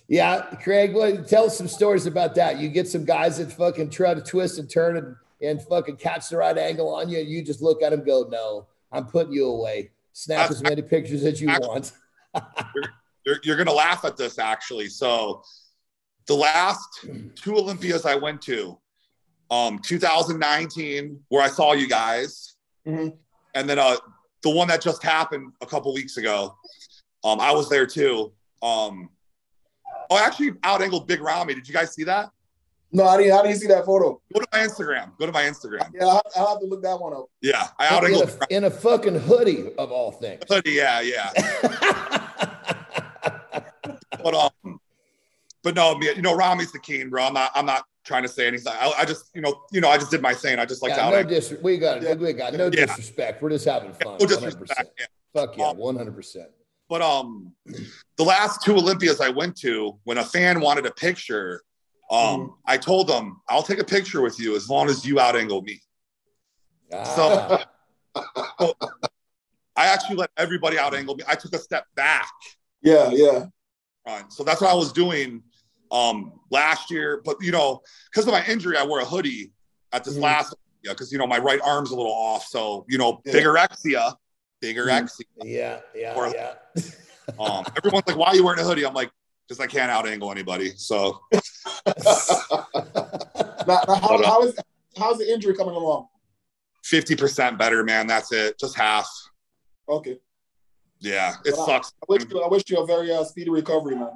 yeah, Craig. Well, tell us some stories about that. You get some guys that fucking try to twist and turn and, and fucking catch the right angle on you, and you just look at them, and go, "No, I'm putting you away." Snap as many pictures as you want. you're, you're going to laugh at this actually. So, the last two Olympias I went to, um, 2019, where I saw you guys, Mhm. and then uh, the one that just happened a couple weeks ago. Um, I was there too. Um, oh, I actually out angled Big Ramy. Did you guys see that? No, I didn't. I didn't see that photo. Go to my Instagram. Go to my Instagram. Yeah, I, I'll have to look that one up. Yeah, I out in, in a fucking hoodie of all things. Hoodie, yeah, yeah. But um, but no, you know, Ramy's the king, bro. I'm not. I'm not trying to say anything. I, I just, you know, you know, I just did my thing. I just like to Yeah, out no dis- we got Yeah. we got no Yeah. disrespect. We're just having fun. No 100%. disrespect. Yeah. Fuck yeah, Um, one hundred percent. But um, the last two Olympias I went to, when a fan wanted a picture, um, Mhm. I told them I'll take a picture with you as long as you out angle me. Ah, I actually let everybody out angle me. I took a step back. Yeah, yeah. Right. So that's what I was doing um last year. But you know, because of my injury, I wore a hoodie at this Mhm. last yeah, because you know my right arm's a little off. So, you know, Yeah. bigorexia, bigorexia. yeah, yeah, Or- yeah. Um, everyone's like, why are you wearing a hoodie? I'm like, because I can't out angle anybody. So Now, now how, uh, how is how's the injury coming along? 50% better, man. That's it. Just half. Okay. Yeah, it Well, sucks. I wish you, I wish you a very uh, speedy recovery, man.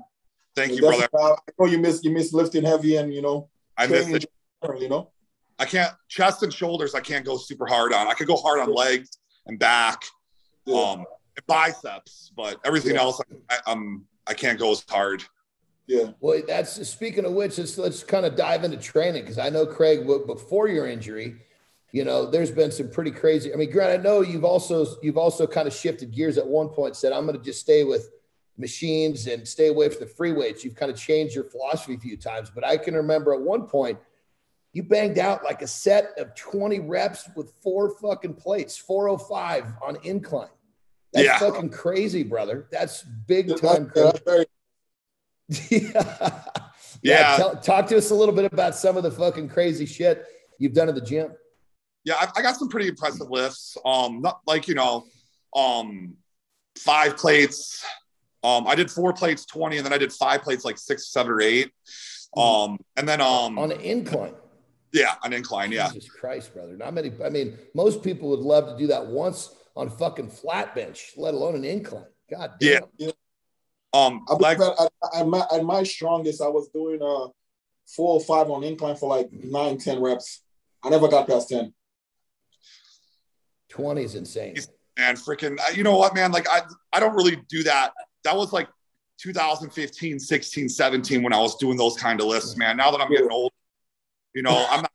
Thank you, brother. I know you miss you miss lifting heavy and you know I miss it. you know. I can't chest and shoulders. I can't go super hard on. I could go hard on legs and back, Yeah. um, biceps, but everything Yeah. else, I, I'm I can't go as hard. yeah. Well, that's speaking of which, let's let's kind of dive into training because I know Craig, before your injury, you know, there's been some pretty crazy. I mean, Grant, I know you've also you've also kind of shifted gears at one point. Said I'm going to just stay with machines and stay away from the free weights. You've kind of changed your philosophy a few times, but I can remember at one point you banged out like a set of 20 reps with four fucking plates, 405 on incline. That's Yeah. fucking crazy, brother. That's big time that's yeah. Yeah. Tell, talk to us a little bit about some of the fucking crazy shit you've done at the gym. Yeah, I, I got some pretty impressive lifts. Um, not like you know, um, five plates. Um, I did four plates, twenty, and then I did five plates, like six, seven, or eight. Um, and then um, On an incline. yeah, an incline. Yeah, Jesus Christ, brother. Not many. I mean, most people would love to do that once on fucking flat bench, let alone an incline. God damn. Yeah. um, I like at, at, my, at my strongest, I was doing uh four or five on incline for like nine, ten reps. I never got past ten. 20 is insane. man, freaking, you know what, man? Like, I, I don't really do that. That was like 2015, 16, 17 when I was doing those kind of lifts, man. Now that I'm getting old, you know, I'm not,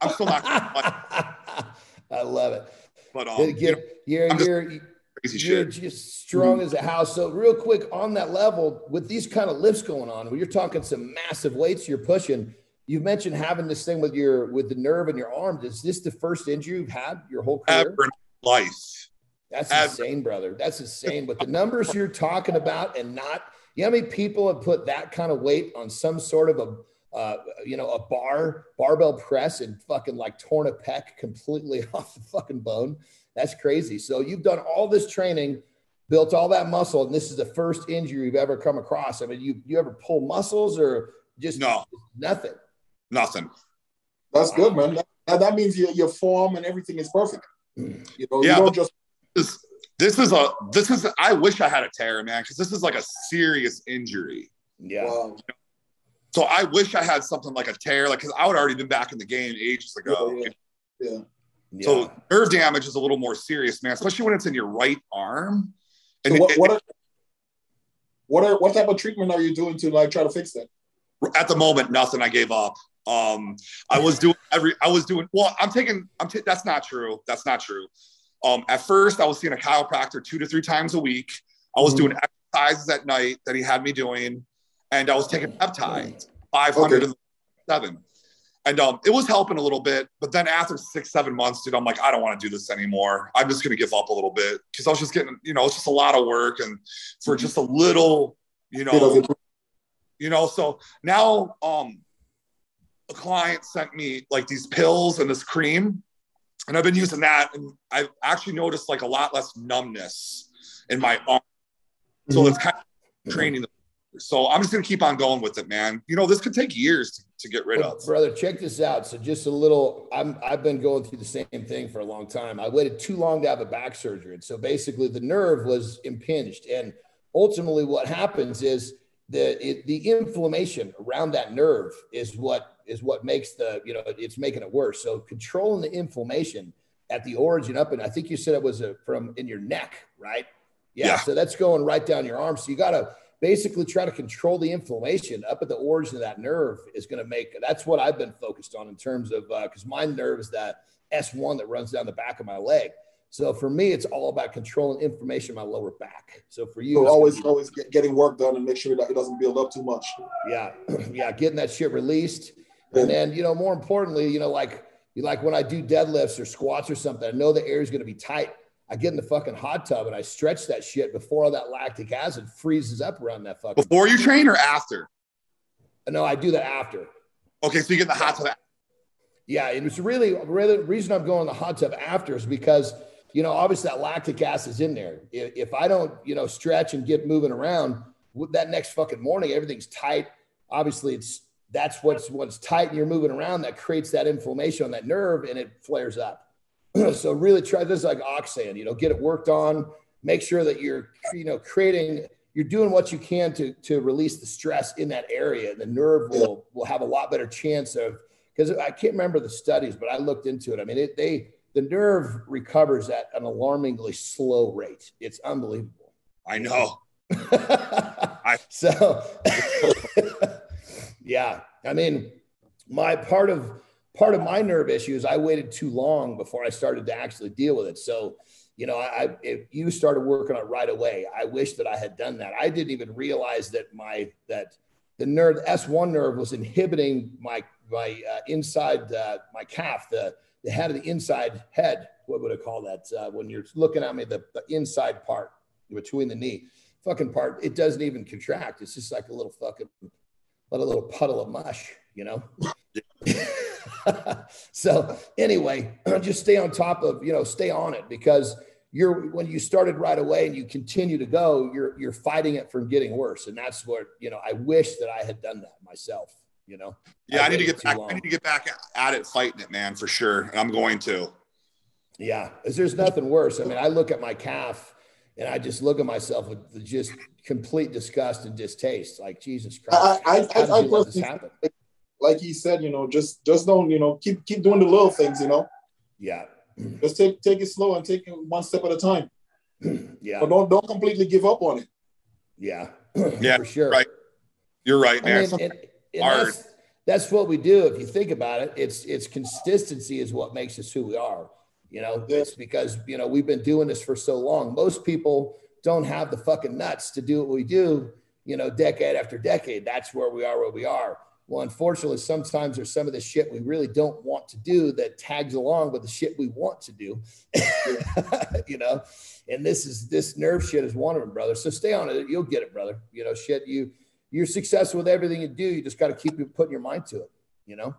I'm still not, I love it. But um, You're, you know, you're, I'm just- you're, crazy you're shit. just strong as a house. So, real quick on that level, with these kind of lifts going on, where you're talking some massive weights you're pushing. You've mentioned having this thing with your with the nerve in your arm. Is this the first injury you've had your whole career? Ever life. That's ever. insane, brother. That's insane. But the numbers you're talking about, and not, you know, how many people have put that kind of weight on some sort of a, uh, you know, a bar barbell press and fucking like torn a pec completely off the fucking bone. That's crazy. So you've done all this training, built all that muscle, and this is the first injury you've ever come across. I mean, you you ever pull muscles or just No, nothing? nothing. That's good, man. That, that means your, your form and everything is perfect. Mm. You know, Yeah, you don't just This, this is a, this is, I wish I had a tear, man, because this is like a serious injury. Yeah. wow. So I wish I had something like a tear, like, because I would already been back in the game ages ago. Yeah, yeah. yeah. So nerve damage is a little more serious, man, especially when it's in your right arm. And So what, it- what, are, what are what type of treatment are you doing to like try to fix that? at the moment, nothing. I gave up. Um, I was doing every. I was doing. Well, I'm taking. I'm. T- that's not true. That's not true. Um, at first, I was seeing a chiropractor two to three times a week. I was Mhm. doing exercises at night that he had me doing, and I was taking peptides, five hundred and um, it was helping a little bit. But then after six, seven months, dude, I'm like, I don't want to do this anymore. I'm just gonna give up a little bit because I was just getting, you know, it's just a lot of work, and for just a little, you know, you know so now um a client sent me like these pills and this cream and i've been using that and i've actually noticed like a lot less numbness in my arm so Mhm. it's kind of training the So I'm just gonna keep on going with it, man. You know, this could take years to, to get rid Well, of. brother, check this out. So just a little, I'm I've been going through the same thing for a long time. I waited too long to have a back surgery. And so basically the nerve was impinged. And ultimately what happens is the it, the inflammation around that nerve is what is what makes the, you know, it's making it worse. So controlling the inflammation at the origin up and I think you said it was a, from in your neck, right? Yeah, Yeah. So that's going right down your arm. So you got to basically try to control the inflammation up at the origin of that nerve is going to make that's what I've been focused on in terms of uh, because my nerve is that S1 that runs down the back of my leg. So for me, it's all about controlling inflammation in my lower back. So for you, So always, be- always get, getting work done and make sure that it doesn't build up too much. yeah, yeah, getting that shit released, and then you know more importantly, you know like you like when I do deadlifts or squats or something, I know the air is going to be tight. I get in the fucking hot tub and I stretch that shit before all that lactic acid freezes up around that fucking. Before you train or after? No, I do that after. Okay, so you get in the hot tub. Yeah, and it's really, really reason I'm going in the hot tub after is because you know obviously that lactic acid's in there. If, if I don't you know stretch and get moving around that next fucking morning, everything's tight. Obviously, it's that's what's what's tight and you're moving around that creates that inflammation on that nerve and it flares up. so really try this like oxan, you know, get it worked on. Make sure that you're you know creating you're doing what you can to to release the stress in that area. The nerve will will have a lot better chance of because I can't remember the studies, but I looked into it. I mean, it, they the nerve recovers at an alarmingly slow rate. It's unbelievable. I know. so, yeah, I mean, my part of part of my nerve issue is I waited too long before I started to actually deal with it. So, you know, I if you started working on it right away, I wish that I had done that. I didn't even realize that my that the nerve S1 nerve was inhibiting my my uh, inside uh, my calf, the the head of the inside head. What would I call that? Uh, when you're looking at me, the, the inside part between the knee, fucking part, it doesn't even contract. It's just like a little fucking, like a little puddle of mush, you know. so anyway, just stay on top of, you know, stay on it because you're when you started right away and you continue to go, you're you're fighting it from getting worse, and that's what you know. I wish that I had done that myself. You know. Yeah, I, need to get back. long. I need to get back at it, fighting it, man, for sure. And I'm going to. Yeah, 'cause there's nothing worse. I mean, I look at my calf and I just look at myself with just complete disgust and distaste. Like Jesus Christ, I, I, how did I, I you let this personally, happen? Like he said, you know, just just don't, you know, keep keep doing the little things, you know. Yeah, Just take take it slow and take it one step at a time. yeah, But don't don't completely give up on it. yeah, Yeah, for sure. right. You're right, I man. mean, and, and that's, that's what we do. If you think about it, it's it's consistency is what makes us who we are. You know, Yeah. it's because you know we've been doing this for so long. Most people don't have the fucking nuts to do what we do. You know, decade after decade. That's where we are. Where we are. Well, unfortunately, sometimes there's some of the shit we really don't want to do that tags along with the shit we want to do. you know, and this is this nerve shit is one of them, brother. So stay on it. You'll get it, brother. You know, shit. You you're successful with everything you do. You just got to keep putting your mind to it. You know.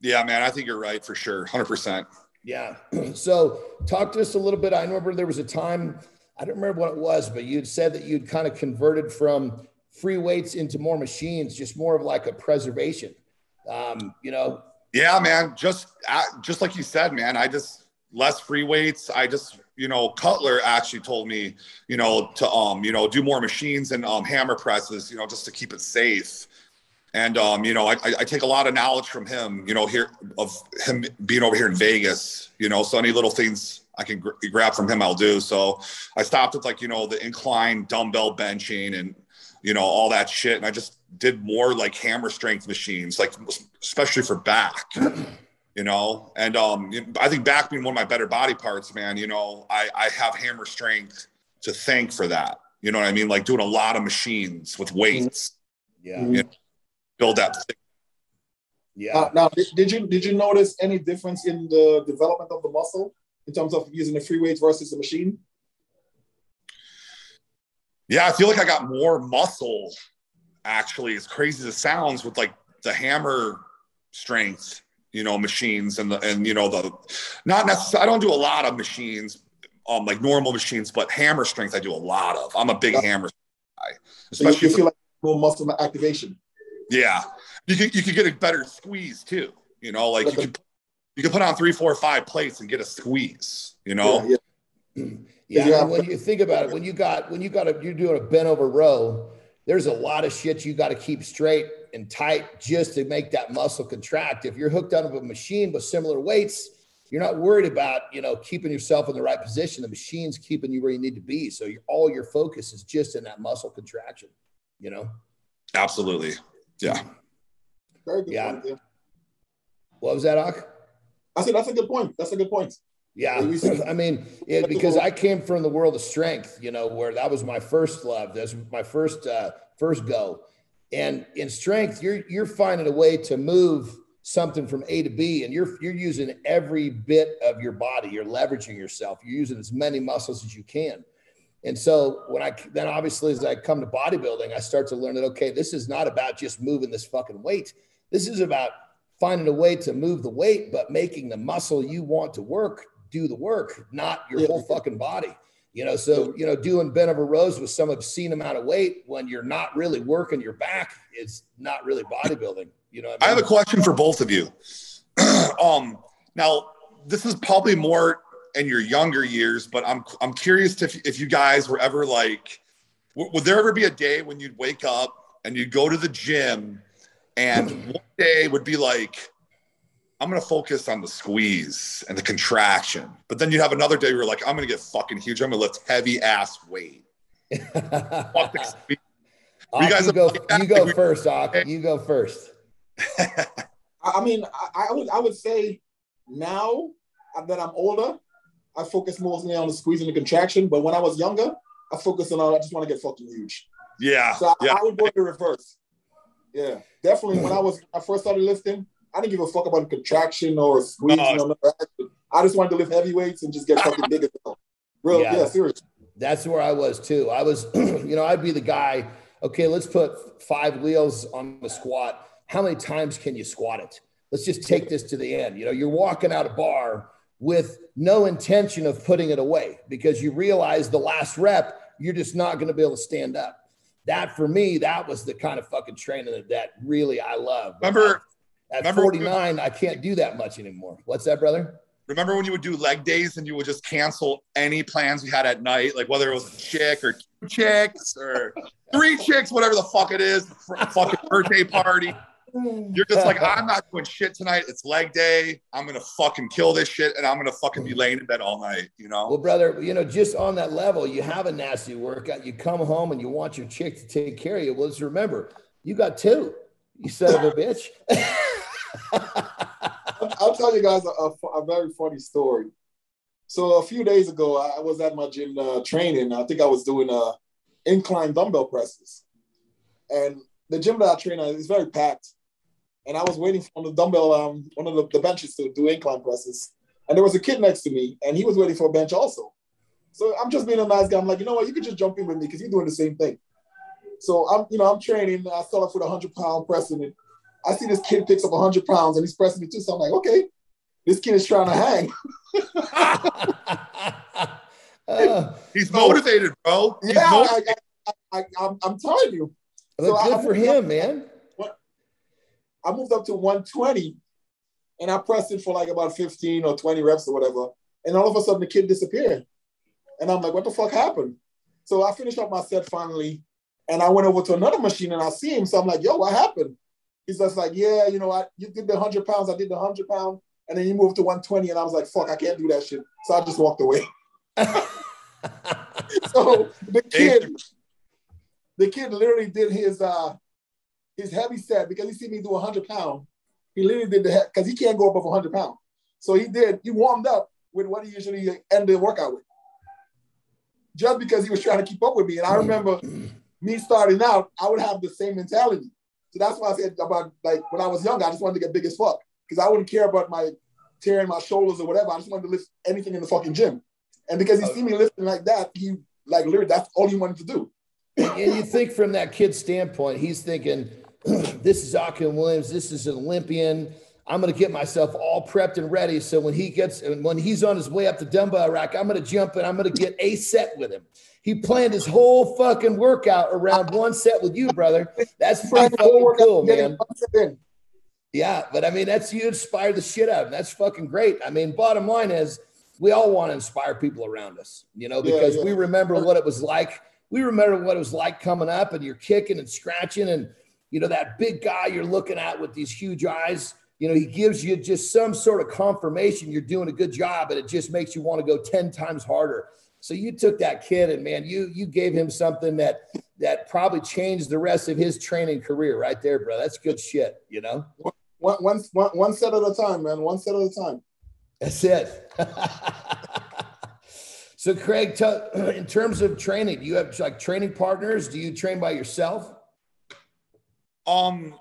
yeah, man. I think you're right for sure. 100%. Yeah. So talk to us a little bit. I remember there was a time, I don't remember what it was, but you'd said that you'd kind of converted from free weights into more machines, just more of like a preservation. Um, you know, Yeah, man. Just uh, just like you said, man. I just less free weights. I just you know Cutler actually told me you know to um you know do more machines and um hammer presses you know just to keep it safe. And um you know I, I take a lot of knowledge from him you know here of him being over here in Vegas you know so any little things I can gr- grab from him I'll do. So I stopped at like you know the incline dumbbell benching and you know all that shit and I just did more like hammer strength machines like especially for back you know and um i think back being one of my better body parts man you know i i have hammer strength to thank for that you know what i mean like doing a lot of machines with weights yeah, Mhm. build that yeah. Now, now did, did you did you notice any difference in the development of the muscle in terms of using the free weights versus the machine? Yeah i feel like i got more muscle actually as crazy as it sounds with like the hammer strength you know machines and the and you know the not necessarily i don't do a lot of machines um like normal machines but hammer strength i do a lot of i'm a big hammer guy So you, you feel like more muscle activation. Yeah, you could you could get a better squeeze too. You know, like you could you could put on three, four, five plates and get a squeeze. You know. Yeah. yeah. Yeah, yeah. when you think about it, when you got when you got a you're doing a bent over row, there's a lot of shit you got to keep straight and tight just to make that muscle contract. If you're hooked onto a machine with similar weights, you're not worried about you know keeping yourself in the right position. The machine's keeping you where you need to be, so all your focus is just in that muscle contraction. You know. Absolutely. Yeah. Very good yeah. Point, what was that, Ak? I said that's a good point. That's a good point. Yeah, I mean, it, because I came from the world of strength, you know, where that was my first love. That's my first uh, first go, and in strength, you're you're finding a way to move something from A to B, and you're you're using every bit of your body. You're leveraging yourself. You're using as many muscles as you can. And so when I then obviously as I come to bodybuilding, I start to learn that okay, this is not about just moving this fucking weight. This is about finding a way to move the weight, but making the muscle you want to work do the work, not your yeah. whole fucking body. You know, so you know, doing bent over rows with some obscene amount of weight when you're not really working your back is not really bodybuilding. You know, I, mean? I have a question for both of you. um, now this is probably more in your younger years, but I'm I'm curious if if you guys were ever like, w- would there ever be a day when you'd wake up and you'd go to the gym, and one day would be like, I'm gonna focus on the squeeze and the contraction. But then you have another day where you're like, I'm gonna get fucking huge. I'm gonna lift heavy ass weight. you guys you go, you go first, Ak. You go first. I mean, I, I, would I would say now that I'm older, I focus mostly on the squeeze and the contraction. But when I was younger, I focused on I just want to get fucking huge. Yeah. So yeah. I, I would go the reverse. Yeah, definitely. When I was I first started lifting, I didn't give a fuck about contraction or a squeeze. No. I just wanted to lift heavy weights and just get fucking bigger. Real, yeah, yeah seriously. That's where I was too. I was, you know, I'd be the guy. Okay, let's put five wheels on the squat. How many times can you squat it? Let's just take this to the end. You know, you're walking out a bar with no intention of putting it away because you realize the last rep, you're just not going to be able to stand up. That for me, that was the kind of fucking training that, that really I love. Remember, at Remember 49, I can't do that much anymore. What's that, brother? Remember when you would do leg days and you would just cancel any plans you had at night, like whether it was a chick or two chicks or three chicks, whatever the fuck it is, fucking birthday party. You're just like, I'm not doing shit tonight. It's leg day. I'm gonna fucking kill this shit, and I'm gonna fucking be laying in bed all night. You know. Well, brother, you know, just on that level, you have a nasty workout. You come home and you want your chick to take care of you. Well, just remember, you got two. You son of a bitch. I'll tell you guys a, a, a, very funny story. So a few days ago, I was at my gym uh, training. I think I was doing uh, incline dumbbell presses, and the gym that I train at is very packed. And I was waiting for the dumbbell, um, one of the, the benches to do incline presses, and there was a kid next to me, and he was waiting for a bench also. So I'm just being a nice guy. I'm like, you know what? You could just jump in with me because you're doing the same thing. So I'm, you know, I'm training. I start off with a hundred pound pressing it. I see this kid picks up 100 pounds and he's pressing me too. So I'm like, okay, this kid is trying to hang. uh, he's motivated, bro. He's yeah, motivated. I, am telling you. So good I, for him, man. I moved up to 120 and I pressed it for like about 15 or 20 reps or whatever. And all of a sudden the kid disappeared. And I'm like, what the fuck happened? So I finished up my set finally. And I went over to another machine and I see him. So I'm like, yo, what happened? He's just like, yeah, you know, I you did the hundred pounds, I did the hundred pound, and then you moved to 120, and I was like, fuck, I can't do that shit. So I just walked away. so the kid, the kid literally did his uh his heavy set because he see me do 100 pound. He literally did the because he can't go above 100 pound. So he did. He warmed up with what he usually end the workout with, just because he was trying to keep up with me. And I remember me starting out, I would have the same mentality. So that's why I said about like when I was younger, I just wanted to get big as fuck because I wouldn't care about my tearing my shoulders or whatever. I just wanted to lift anything in the fucking gym. And because he see me lifting like that, he like literally that's all he wanted to do. and you think from that kid's standpoint, he's thinking, this is Akim Williams, this is an Olympian. I'm going to get myself all prepped and ready. So when he gets, when he's on his way up the dumbbell rack, I'm going to jump and I'm going to get a set with him. He planned his whole fucking workout around one set with you, brother. That's pretty fucking cool, man. Yeah, but I mean, that's you inspired the shit out of him. That's fucking great. I mean, bottom line is, we all want to inspire people around us, you know, because yeah, yeah. we remember what it was like. We remember what it was like coming up, and you're kicking and scratching, and you know that big guy you're looking at with these huge eyes you know, he gives you just some sort of confirmation you're doing a good job, and it just makes you want to go 10 times harder. So you took that kid and man, you you gave him something that that probably changed the rest of his training career right there, bro. That's good shit, you know. One, one, one, one set at a time, man. One set at a time. That's it. so, Craig, t- in terms of training, do you have like training partners? Do you train by yourself? Um,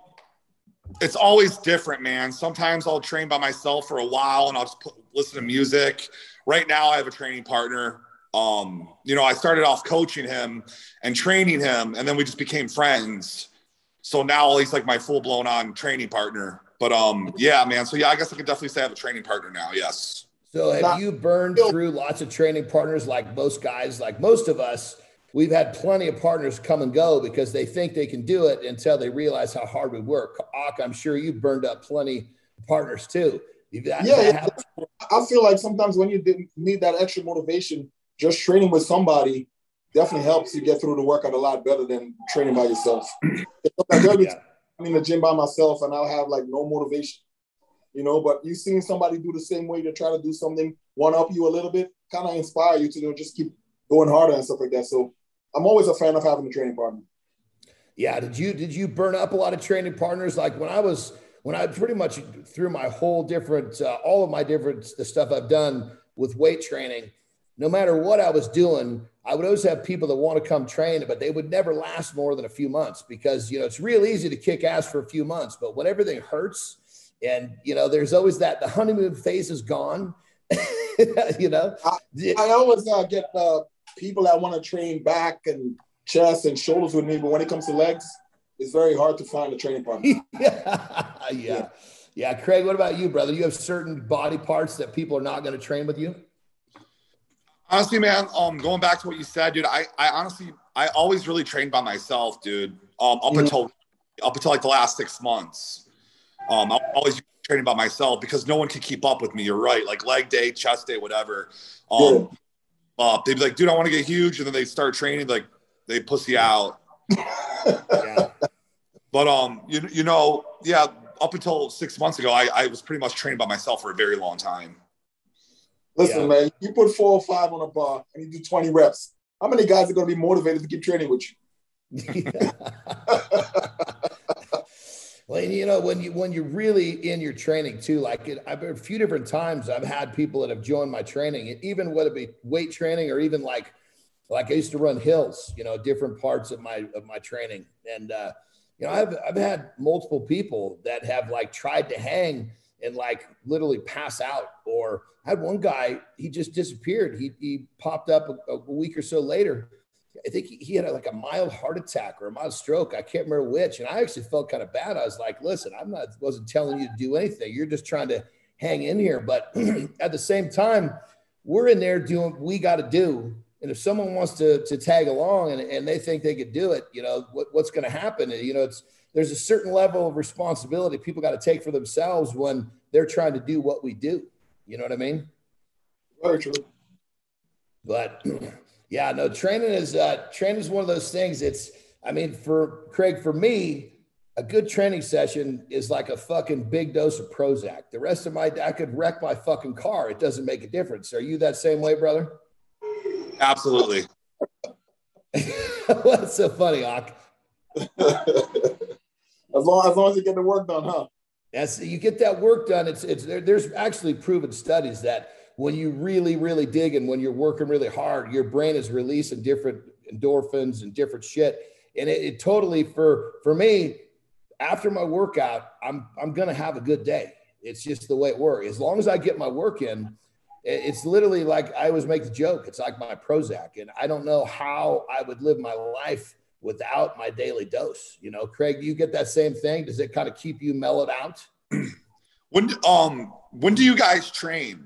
it's always different, man. Sometimes I'll train by myself for a while and I'll just put, listen to music. Right now, I have a training partner. Um, you know, I started off coaching him and training him, and then we just became friends. So now he's like my full blown on training partner. But um, yeah, man. So yeah, I guess I can definitely say I have a training partner now. Yes. So have you burned through lots of training partners like most guys, like most of us? we've had plenty of partners come and go because they think they can do it until they realize how hard we work. Ak, I'm sure you burned up plenty partners too. yeah, yeah. I feel like sometimes when you didn't need that extra motivation, just training with somebody definitely helps you get through the workout a lot better than training by yourself. yeah. I'm in the gym by myself and I'll have like no motivation, you know. But you seeing somebody do the same way to try to do something, one up you a little bit, kind of inspire you to you know, just keep going harder and stuff like that. So I'm always a fan of having a training partner. Yeah. Did you did you burn up a lot of training partners? Like when I was when I pretty much through my whole different uh, all of my different the stuff I've done with weight training, no matter what I was doing, I would always have people that want to come train, but they would never last more than a few months because you know it's real easy to kick ass for a few months, but when everything hurts, and you know there's always that the honeymoon phase is gone. you know, I, I always uh, get uh, people that want to train back and chest and shoulders with me, but when it comes to legs, it's very hard to find a training partner. yeah. yeah. Yeah. Craig, what about you, brother? You have certain body parts that people are not going to train with you? Honestly, man, um, going back to what you said, dude, I, I honestly, I always really trained by myself, dude. Um, up mm-hmm. until, up until like the last six months, um, I always training by myself because no one could keep up with me. You're right, like leg day, chest day, whatever. Um, up. They'd be like, dude, I want to get huge. And then they start training, like they pussy out. yeah. But um, you you know, yeah, up until six months ago, I, I was pretty much training by myself for a very long time. Listen, yeah. man, you put four or five on a bar and you do 20 reps. How many guys are gonna be motivated to keep training with you? Well, you know, when you when you're really in your training too, like it, I've a few different times I've had people that have joined my training, even whether it be weight training or even like like I used to run hills, you know, different parts of my of my training. And uh, you know, I've I've had multiple people that have like tried to hang and like literally pass out. Or I had one guy, he just disappeared. He he popped up a, a week or so later I think he had a, like a mild heart attack or a mild stroke. I can't remember which. And I actually felt kind of bad. I was like, listen, I'm not, wasn't telling you to do anything. You're just trying to hang in here. But at the same time, we're in there doing what we got to do. And if someone wants to, to tag along and, and they think they could do it, you know, what, what's going to happen? You know, it's, there's a certain level of responsibility people got to take for themselves when they're trying to do what we do. You know what I mean? Very true. But yeah, no, training is uh, training is one of those things. It's, I mean, for Craig, for me, a good training session is like a fucking big dose of Prozac. The rest of my, I could wreck my fucking car. It doesn't make a difference. Are you that same way, brother? Absolutely. What's so funny, Ak? as long as long as you get the work done, huh? Yes, you get that work done. It's it's there, there's actually proven studies that when you really, really dig and when you're working really hard, your brain is releasing different endorphins and different shit. And it, it totally for for me, after my workout, I'm I'm gonna have a good day. It's just the way it works. As long as I get my work in, it's literally like I always make the joke. It's like my Prozac, and I don't know how I would live my life without my daily dose. You know, Craig, you get that same thing? Does it kind of keep you mellowed out? When um when do you guys train?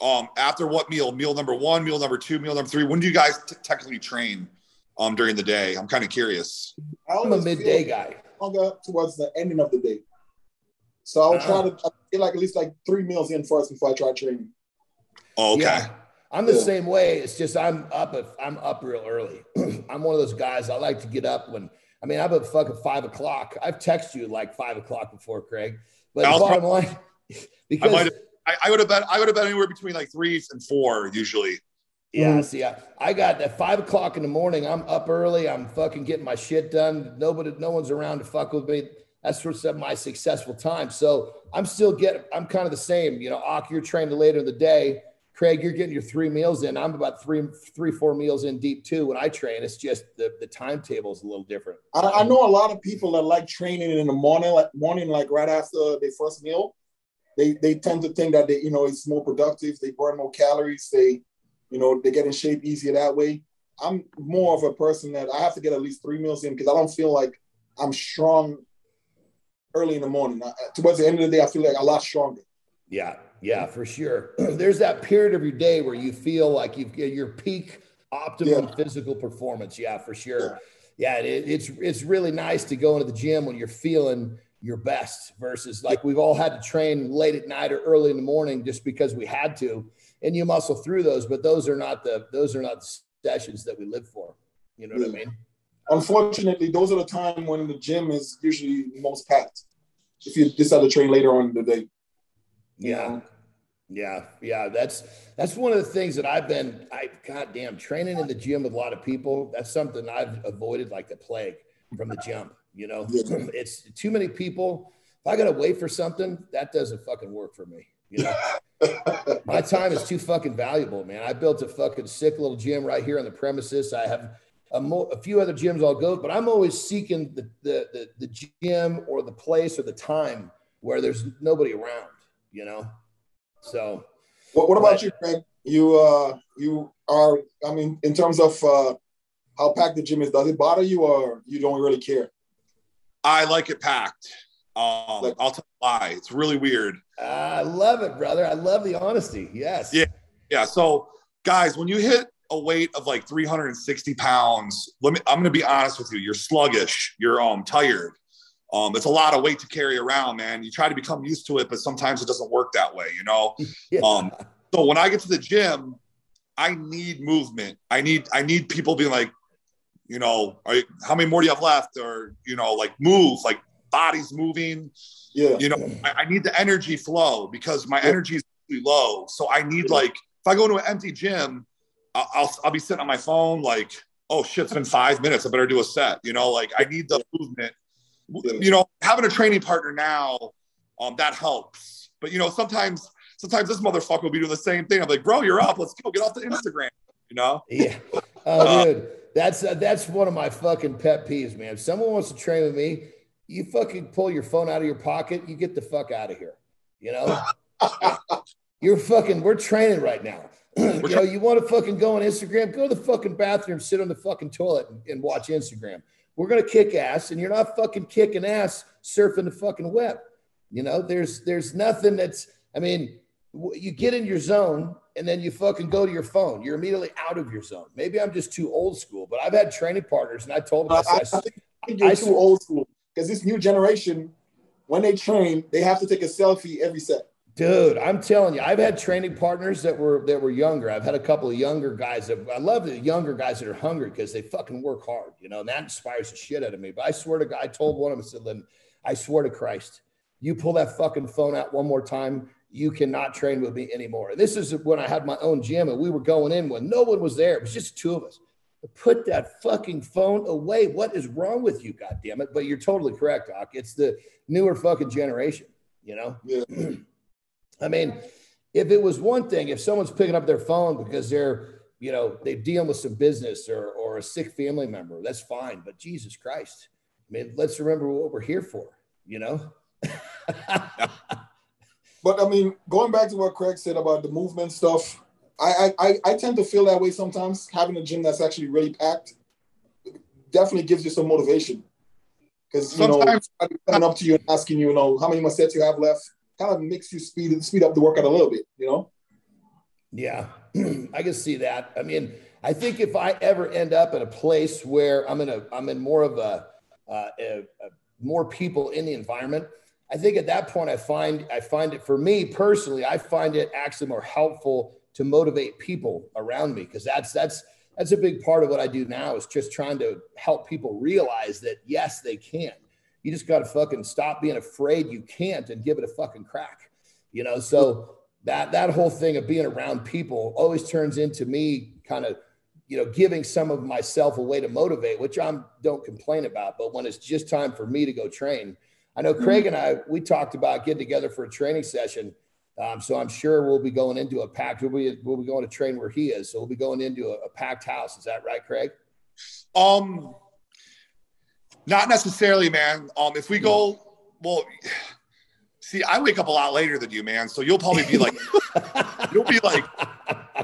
Um, after what meal? Meal number one, meal number two, meal number three. When do you guys t- technically train? Um, during the day. I'm kind of curious. I'm a midday guy. Longer towards the ending of the day. So I'll try to I get like at least like three meals in first before I try training. Oh, okay. Yeah. I'm the Yeah. same way. It's just I'm up at, I'm up real early. I'm one of those guys. I like to get up when I mean I'm at fucking five o'clock. I've texted you like five o'clock before, Craig. But I was bottom line, because might have, I, I would have bet I would have bet anywhere between like three and four usually. yeah, see, I, I got at five o'clock in the morning. I'm up early. I'm fucking getting my shit done. Nobody, no one's around to fuck with me. That's sort of my successful time. So I'm still getting. I'm kind of the same. You know, Ak, you're training later in the day. Craig, you're getting your three meals in. I'm about three, three, four meals in deep too. When I train, it's just the the timetable is a little different. I, I know a lot of people that like training in the morning, like morning, like right after their first meal. They they tend to think that they, you know, it's more productive. They burn more calories. They, you know, they get in shape easier that way. I'm more of a person that I have to get at least three meals in because I don't feel like I'm strong early in the morning. I, towards the end of the day, I feel like a lot stronger. Yeah, yeah, for sure. There's that period of your day where you feel like you've got your peak optimum Yeah. physical performance. Yeah, for sure. Yeah, it, it's it's really nice to go into the gym when you're feeling your best versus like we've all had to train late at night or early in the morning just because we had to, and you muscle through those. But those are not the those are not the sessions that we live for. You know what I mean? Unfortunately, those are the time when the gym is usually most packed. If you decide to train later on in the day. Yeah. know? Yeah, yeah, that's that's one of the things that I've been I goddamn training in the gym with a lot of people. That's something I've avoided like the plague from the jump. You know, it's too many people. If I gotta wait for something, that doesn't fucking work for me. You know, my time is too fucking valuable, man. I built a fucking sick little gym right here on the premises. I have a, mo- a few other gyms I'll go, but I'm always seeking the, the the the gym or the place or the time where there's nobody around. You know. So What, what about you, Craig? You uh you are I mean, in terms of uh how packed the gym is, does it bother you or you don't really care? I like it packed. Um, Like- I'll tell you why. It's really weird. I love it, brother. I love the honesty. Yes. Yeah. Yeah. So, guys, when you hit a weight of like 360 pounds, let me. I'm going to be honest with you. You're sluggish. You're um tired. Um, it's a lot of weight to carry around, man. You try to become used to it, but sometimes it doesn't work that way. You know. Yeah. Um, so when I get to the gym, I need movement. I need I need people being like, you know, you, how many more do you have left? Or you know, like move, like bodies moving. Yeah. You know, I, I need the energy flow because my Yeah. energy is really low. So I need like if I go into an empty gym, I'll, I'll I'll be sitting on my phone like, oh shit, it's been five minutes. I better do a set. You know, like I need the movement. You know, having a training partner now, um, that helps. But you know, sometimes sometimes this motherfucker will be doing the same thing. I'm like, bro, you're up. Let's go get off the Instagram. You know? Yeah. Oh, dude, that's uh, that's one of my fucking pet peeves, man. If someone wants to train with me, you fucking pull your phone out of your pocket. You get the fuck out of here. You know, you're fucking. We're training right now. you know, you want to fucking go on Instagram? Go to the fucking bathroom, sit on the fucking toilet, and, and watch Instagram. We're gonna kick ass, and you're not fucking kicking ass surfing the fucking web. You know, there's there's nothing that's. I mean, you get in your zone and then you fucking go to your phone. You're immediately out of your zone. Maybe I'm just too old school, but I've had training partners and I told them, I, I I said, I think you're I too sw- old school because this new generation, when they train, they have to take a selfie every set. Dude, I'm telling you, I've had training partners that were that were younger. I've had a couple of younger guys that I love the younger guys that are hungry because they fucking work hard, you know, and that inspires the shit out of me. But I swear to God, I told one of them, I said, Lynn, I swear to Christ, you pull that fucking phone out one more time, you cannot train with me anymore. This is when I had my own gym and we were going in when no one was there. It was just two of us. Put that fucking phone away. What is wrong with you? God damn it. But you're totally correct, Doc. It's the newer fucking generation, you know? Yeah. I mean, if it was one thing, if someone's picking up their phone because they're, you know, they're dealing with some business or, or a sick family member, that's fine. But Jesus Christ, I mean, let's remember what we're here for, you know? But I mean, going back to what Craig said about the movement stuff, I I, I- I tend to feel that way sometimes. Having a gym that's actually really packed definitely gives you some motivation. Because you know, Sometimes- somebody coming up to you and asking you, you know, how many more sets you have left. Kind of makes you speed speed up the workout a little bit, you know? Yeah, I can see that. I mean, I think if I ever end up in a place where I'm in a I'm in more of a, uh, a, a more people in the environment, I think at that point I find I find it for me personally, I find it actually more helpful to motivate people around me because that's that's that's a big part of what I do now is just trying to help people realize that yes, they can. You just got to fucking stop being afraid you can't and give it a fucking crack. You know, so that that whole thing of being around people always turns into me kind of you know giving some of myself a way to motivate which i'm don't complain about but when it's just time for me to go train i know craig and i we talked about getting together for a training session um, so i'm sure we'll be going into a packed we'll be, we'll be going to train where he is so we'll be going into a, a packed house is that right craig um not necessarily man um if we go well See, I wake up a lot later than you, man. So you'll probably be like, you'll be like,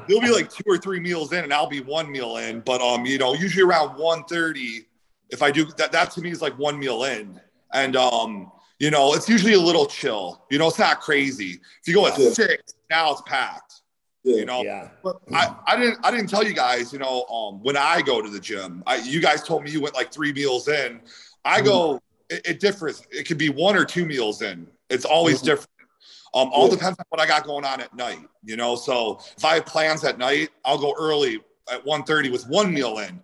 you'll be like two or three meals in, and I'll be one meal in. But um, you know, usually around 1.30, if I do that, that to me is like one meal in, and um, you know, it's usually a little chill. You know, it's not crazy. If you go at six, now it's packed. Yeah. You know, yeah. But I, I didn't I didn't tell you guys. You know, um, when I go to the gym, I, you guys told me you went like three meals in. I mm. go. It, it differs. It could be one or two meals in. It's always mm-hmm. different. Um, all depends on what I got going on at night, you know. So if I have plans at night, I'll go early at 1.30 with one meal in.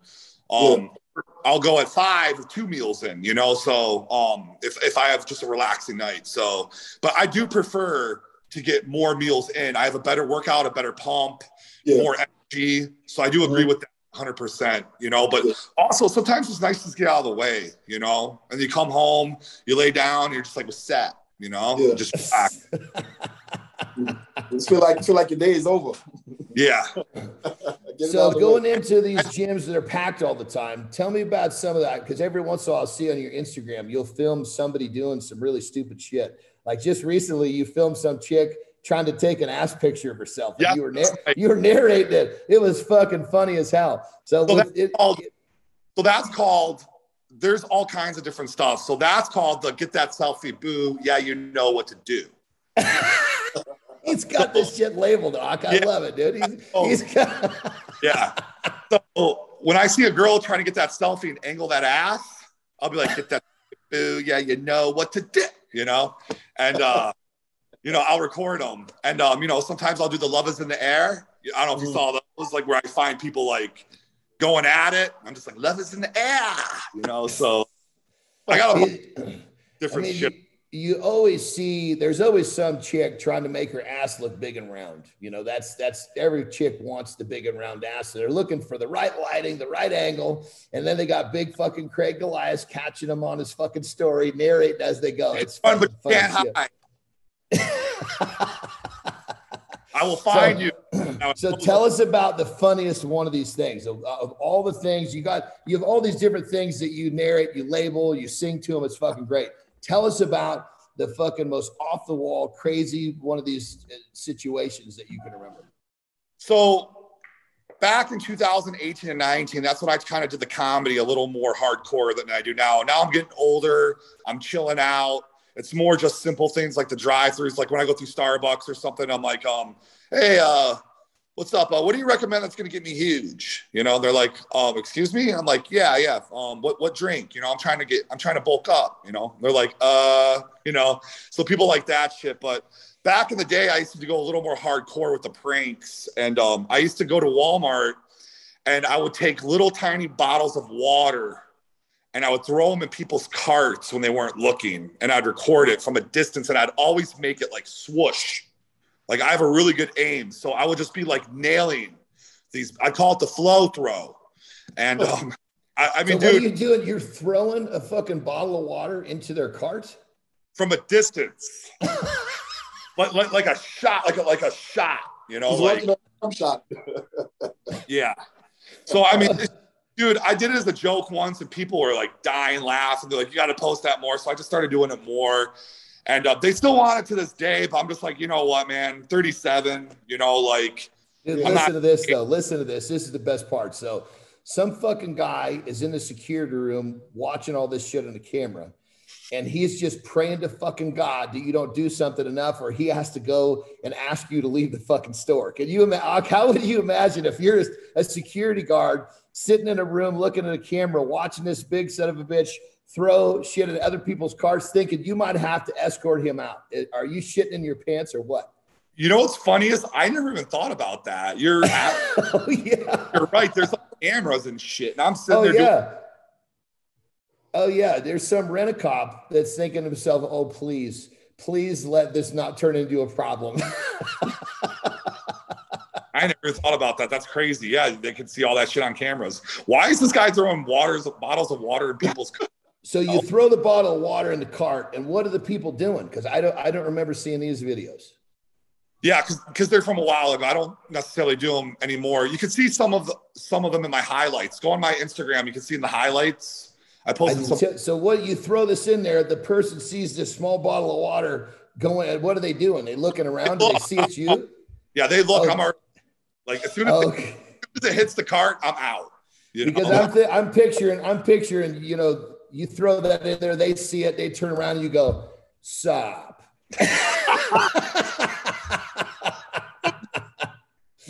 Um, yeah. I'll go at five with two meals in, you know. So um, if if I have just a relaxing night, so but I do prefer to get more meals in. I have a better workout, a better pump, yeah. more energy. So I do agree mm-hmm. with that. 100% you know but also sometimes it's nice to get out of the way you know and you come home you lay down you're just like set you know, yeah. just just feel like feel like your day is over. Yeah. so going way. into these gyms that are packed all the time, tell me about some of that because every once in a while I'll see on your Instagram you'll film somebody doing some really stupid shit. Like just recently, you filmed some chick trying to take an ass picture of herself. Yeah, you were you were narrating it. It was fucking funny as hell. So, so, that's, it, called, so that's called there's all kinds of different stuff. So that's called the get that selfie boo. Yeah, you know what to do. he's got this shit labeled, Doc. I yeah. love it, dude. He's, oh. he's got yeah. So when I see a girl trying to get that selfie and angle that ass, I'll be like, get that boo. Yeah, you know what to do, you know? And, uh, you know, I'll record them. And, um, you know, sometimes I'll do the love is in the air. I don't know if you mm. saw those, like where I find people like, going at it. I'm just like, love is in the air, you know. So I got a different I mean, shit. You, always see there's always some chick trying to make her ass look big and round. You know, that's that's every chick wants the big and round ass. So they're looking for the right lighting, the right angle, and then they got big fucking Craig Golias catching them on his fucking story, narrating as they go. It's, it's fun, but hide. I will find so, you. So tell us about the funniest one of these things. Of, of, all the things you got, you have all these different things that you narrate, you label, you sing to them. It's fucking great. Tell us about the fucking most off the wall, crazy one of these uh, situations that you can remember. So back in 2018 and 19, that's when I kind of did the comedy a little more hardcore than I do now. Now I'm getting older. I'm chilling out. It's more just simple things like the drive-throughs. Like when I go through Starbucks or something, I'm like, um, hey, uh, what's up? Uh, what do you recommend that's going to get me huge? You know, they're like, um, excuse me. I'm like, yeah, yeah. Um, what, what drink? You know, I'm trying to get, I'm trying to bulk up, you know, they're like, uh, you know, so people like that shit. But back in the day, I used to go a little more hardcore with the pranks. And, um, I used to go to Walmart and I would take little tiny bottles of water and I would throw them in people's carts when they weren't looking, and I'd record it from a distance, and I'd always make it like swoosh. Like I have a really good aim, so I would just be like nailing these. I call it the flow throw, and um, I, I, mean, so what dude, are you doing? You're throwing a fucking bottle of water into their cart from a distance, like, like like a shot, like a, like a shot. You know, He's like shot. yeah. So I mean dude, I did it as a joke once, and people were like dying laughing. They're like, "You got to post that more." So I just started doing it more, and uh, they still want it to this day. But I'm just like, you know what, man, 37. You know, like. Dude, listen not- to this though. Listen to this. This is the best part. So, some fucking guy is in the security room watching all this shit on the camera. and he's just praying to fucking God that you don't do something enough, or he has to go and ask you to leave the fucking store. Can you imagine? How would you imagine if you're a security guard sitting in a room looking at a camera, watching this big son of a bitch throw shit at other people's cars, thinking you might have to escort him out? Are you shitting in your pants or what? You know what's funny is I never even thought about that. You're, oh, yeah. you're right. There's like cameras and shit, and I'm sitting oh, there. Yeah. Doing- oh yeah, there's some rent a cop that's thinking to himself, "Oh please, please let this not turn into a problem." I never thought about that. That's crazy. Yeah, they can see all that shit on cameras. Why is this guy throwing waters, bottles of water in people's? so you oh. throw the bottle of water in the cart, and what are the people doing? Because I don't, I don't remember seeing these videos. Yeah, because because they're from a while ago. I don't necessarily do them anymore. You can see some of the, some of them in my highlights. Go on my Instagram. You can see in the highlights. I posted I some. So what you throw this in there? The person sees this small bottle of water going. What are they doing? They looking around. They do they see it's you? Yeah, they look. Oh. I'm already, like as soon as, okay. it, as soon as, it, hits the cart, I'm out. because know? I'm th- I'm picturing I'm picturing you know you throw that in there, they see it, they turn around, and you go, "Stop."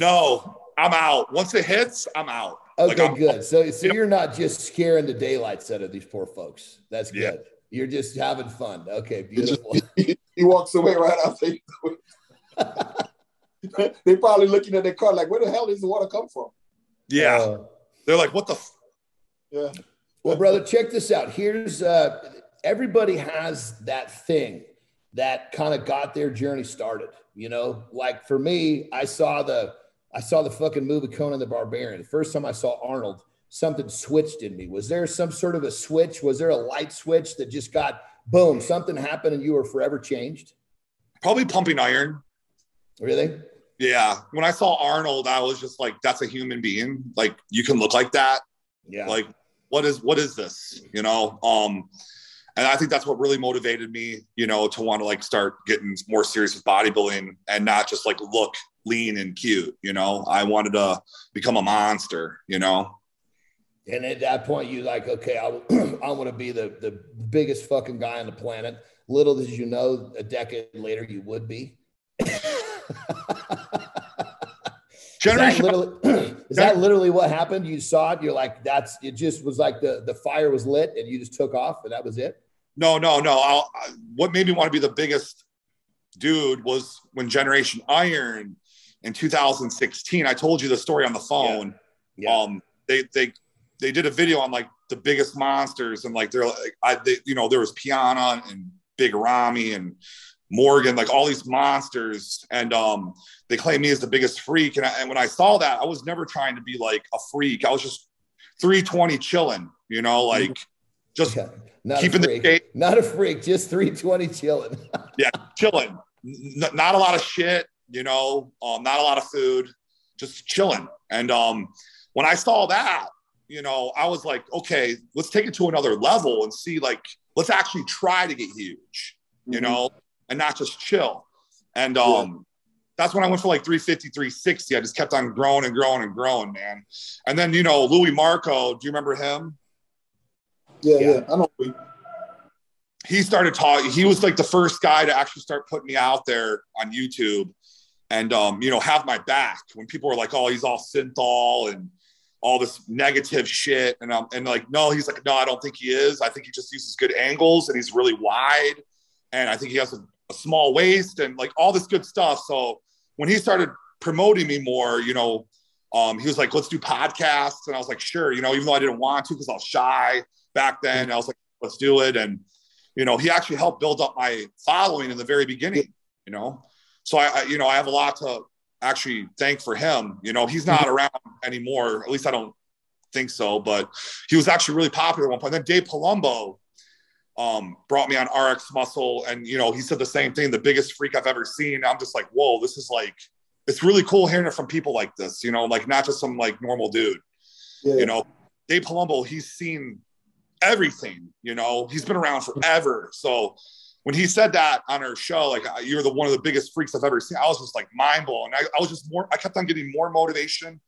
No, I'm out. Once it hits, I'm out. Okay, like good. So, so you're not just scaring the daylights out of these poor folks. That's good. Yeah. You're just having fun. Okay, beautiful. he, he walks away right after. They're probably looking at their car like, where the hell does the water come from? Yeah, uh, they're like, what the? F-? Yeah. Well, brother, check this out. Here's uh, everybody has that thing that kind of got their journey started. You know, like for me, I saw the I saw the fucking movie Conan the Barbarian. The first time I saw Arnold, something switched in me. Was there some sort of a switch? Was there a light switch that just got boom, something happened and you were forever changed? Probably pumping iron. Really? Yeah. When I saw Arnold, I was just like, that's a human being. Like you can look like that. Yeah. Like, what is what is this? You know? Um, and I think that's what really motivated me, you know, to want to like start getting more serious with bodybuilding and not just like look lean and cute. You know, I wanted to become a monster. You know. And at that point, you like, okay, I, I want to be the the biggest fucking guy on the planet. Little did you know, a decade later, you would be. Generation. Is that, literally, is that literally what happened? You saw it. You're like, that's. It just was like the the fire was lit, and you just took off, and that was it. No, no, no. I'll, what made me want to be the biggest dude was when Generation Iron in 2016. I told you the story on the phone. Yeah. yeah. Um, they they they did a video on like the biggest monsters and like they're like I they, you know there was Piana and Big Ramy and Morgan like all these monsters and um they claim me as the biggest freak and, I, and when I saw that I was never trying to be like a freak I was just 320 chilling you know like just yeah. Not keeping the skate. Not a freak, just 320 chilling. yeah, chilling. N- not a lot of shit you know, um, not a lot of food, just chilling. And um, when I saw that, you know, I was like, okay, let's take it to another level and see, like, let's actually try to get huge, you mm-hmm. know, and not just chill. And um. That's when I went for like 350, 360. I just kept on growing and growing and growing, man. And then, you know, Louis Marco, do you remember him? Yeah, yeah, yeah. I know he started talking. He was like the first guy to actually start putting me out there on YouTube and um, you know, have my back when people were like, "Oh, he's all synthol and all this negative shit," and um, and like, no, he's like, no, I don't think he is. I think he just uses good angles and he's really wide, and I think he has a, a small waist and like all this good stuff. So when he started promoting me more, you know, um, he was like, let's do podcasts, and I was like, sure, you know, even though I didn't want to because I was shy back then, I was like, let's do it, and you know, he actually helped build up my following in the very beginning, you know so I, I, you know, I have a lot to actually thank for him. You know, he's not around anymore. At least I don't think so. But he was actually really popular at one point. And then Dave Palumbo um, brought me on RX Muscle, and you know, he said the same thing. The biggest freak I've ever seen. I'm just like, whoa, this is like, it's really cool hearing it from people like this. You know, like not just some like normal dude. Yeah. You know, Dave Palumbo, he's seen everything. You know, he's been around forever. So when he said that on our show, like you're the one of the biggest freaks I've ever seen, I was just like mind blown. I, I was just more, I kept on getting more motivation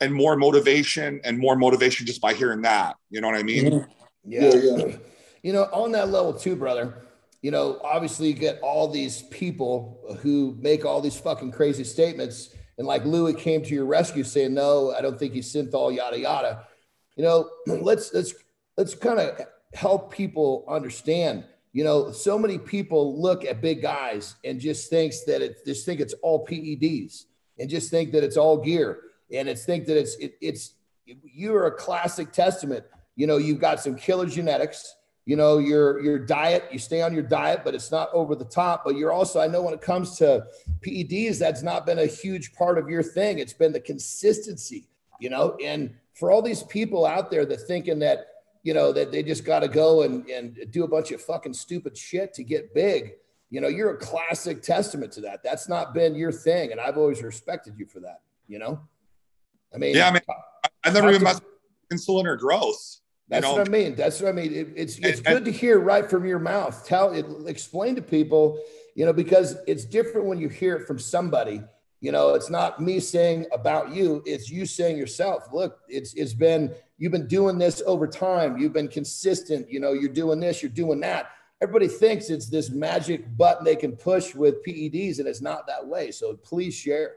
and more motivation and more motivation just by hearing that. You know what I mean? Yeah. yeah, yeah. You know, on that level too, brother. You know, obviously you get all these people who make all these fucking crazy statements, and like Louis came to your rescue saying, "No, I don't think he's synthol, yada yada." You know, let's let's let's kind of help people understand. You know, so many people look at big guys and just thinks that it just think it's all PEDs and just think that it's all gear and it's think that it's it, it's you're a classic testament. You know, you've got some killer genetics. You know, your your diet, you stay on your diet, but it's not over the top. But you're also, I know when it comes to PEDs, that's not been a huge part of your thing. It's been the consistency, you know, and for all these people out there that thinking that, you know, that they just got to go and, and do a bunch of fucking stupid shit to get big, you know, you're a classic testament to that. That's not been your thing. And I've always respected you for that, you know? I mean, yeah, I mean, i've never even messed insulin or growth. That's what I mean. That's what I mean. It, it's it's good to hear right from your mouth. Tell it, explain to people, you know, because it's different when you hear it from somebody. You know, it's not me saying about you; it's you saying yourself. Look, it's it's been you've been doing this over time. You've been consistent. You know, you're doing this, you're doing that. Everybody thinks it's this magic button they can push with PEDs, and it's not that way. So please share.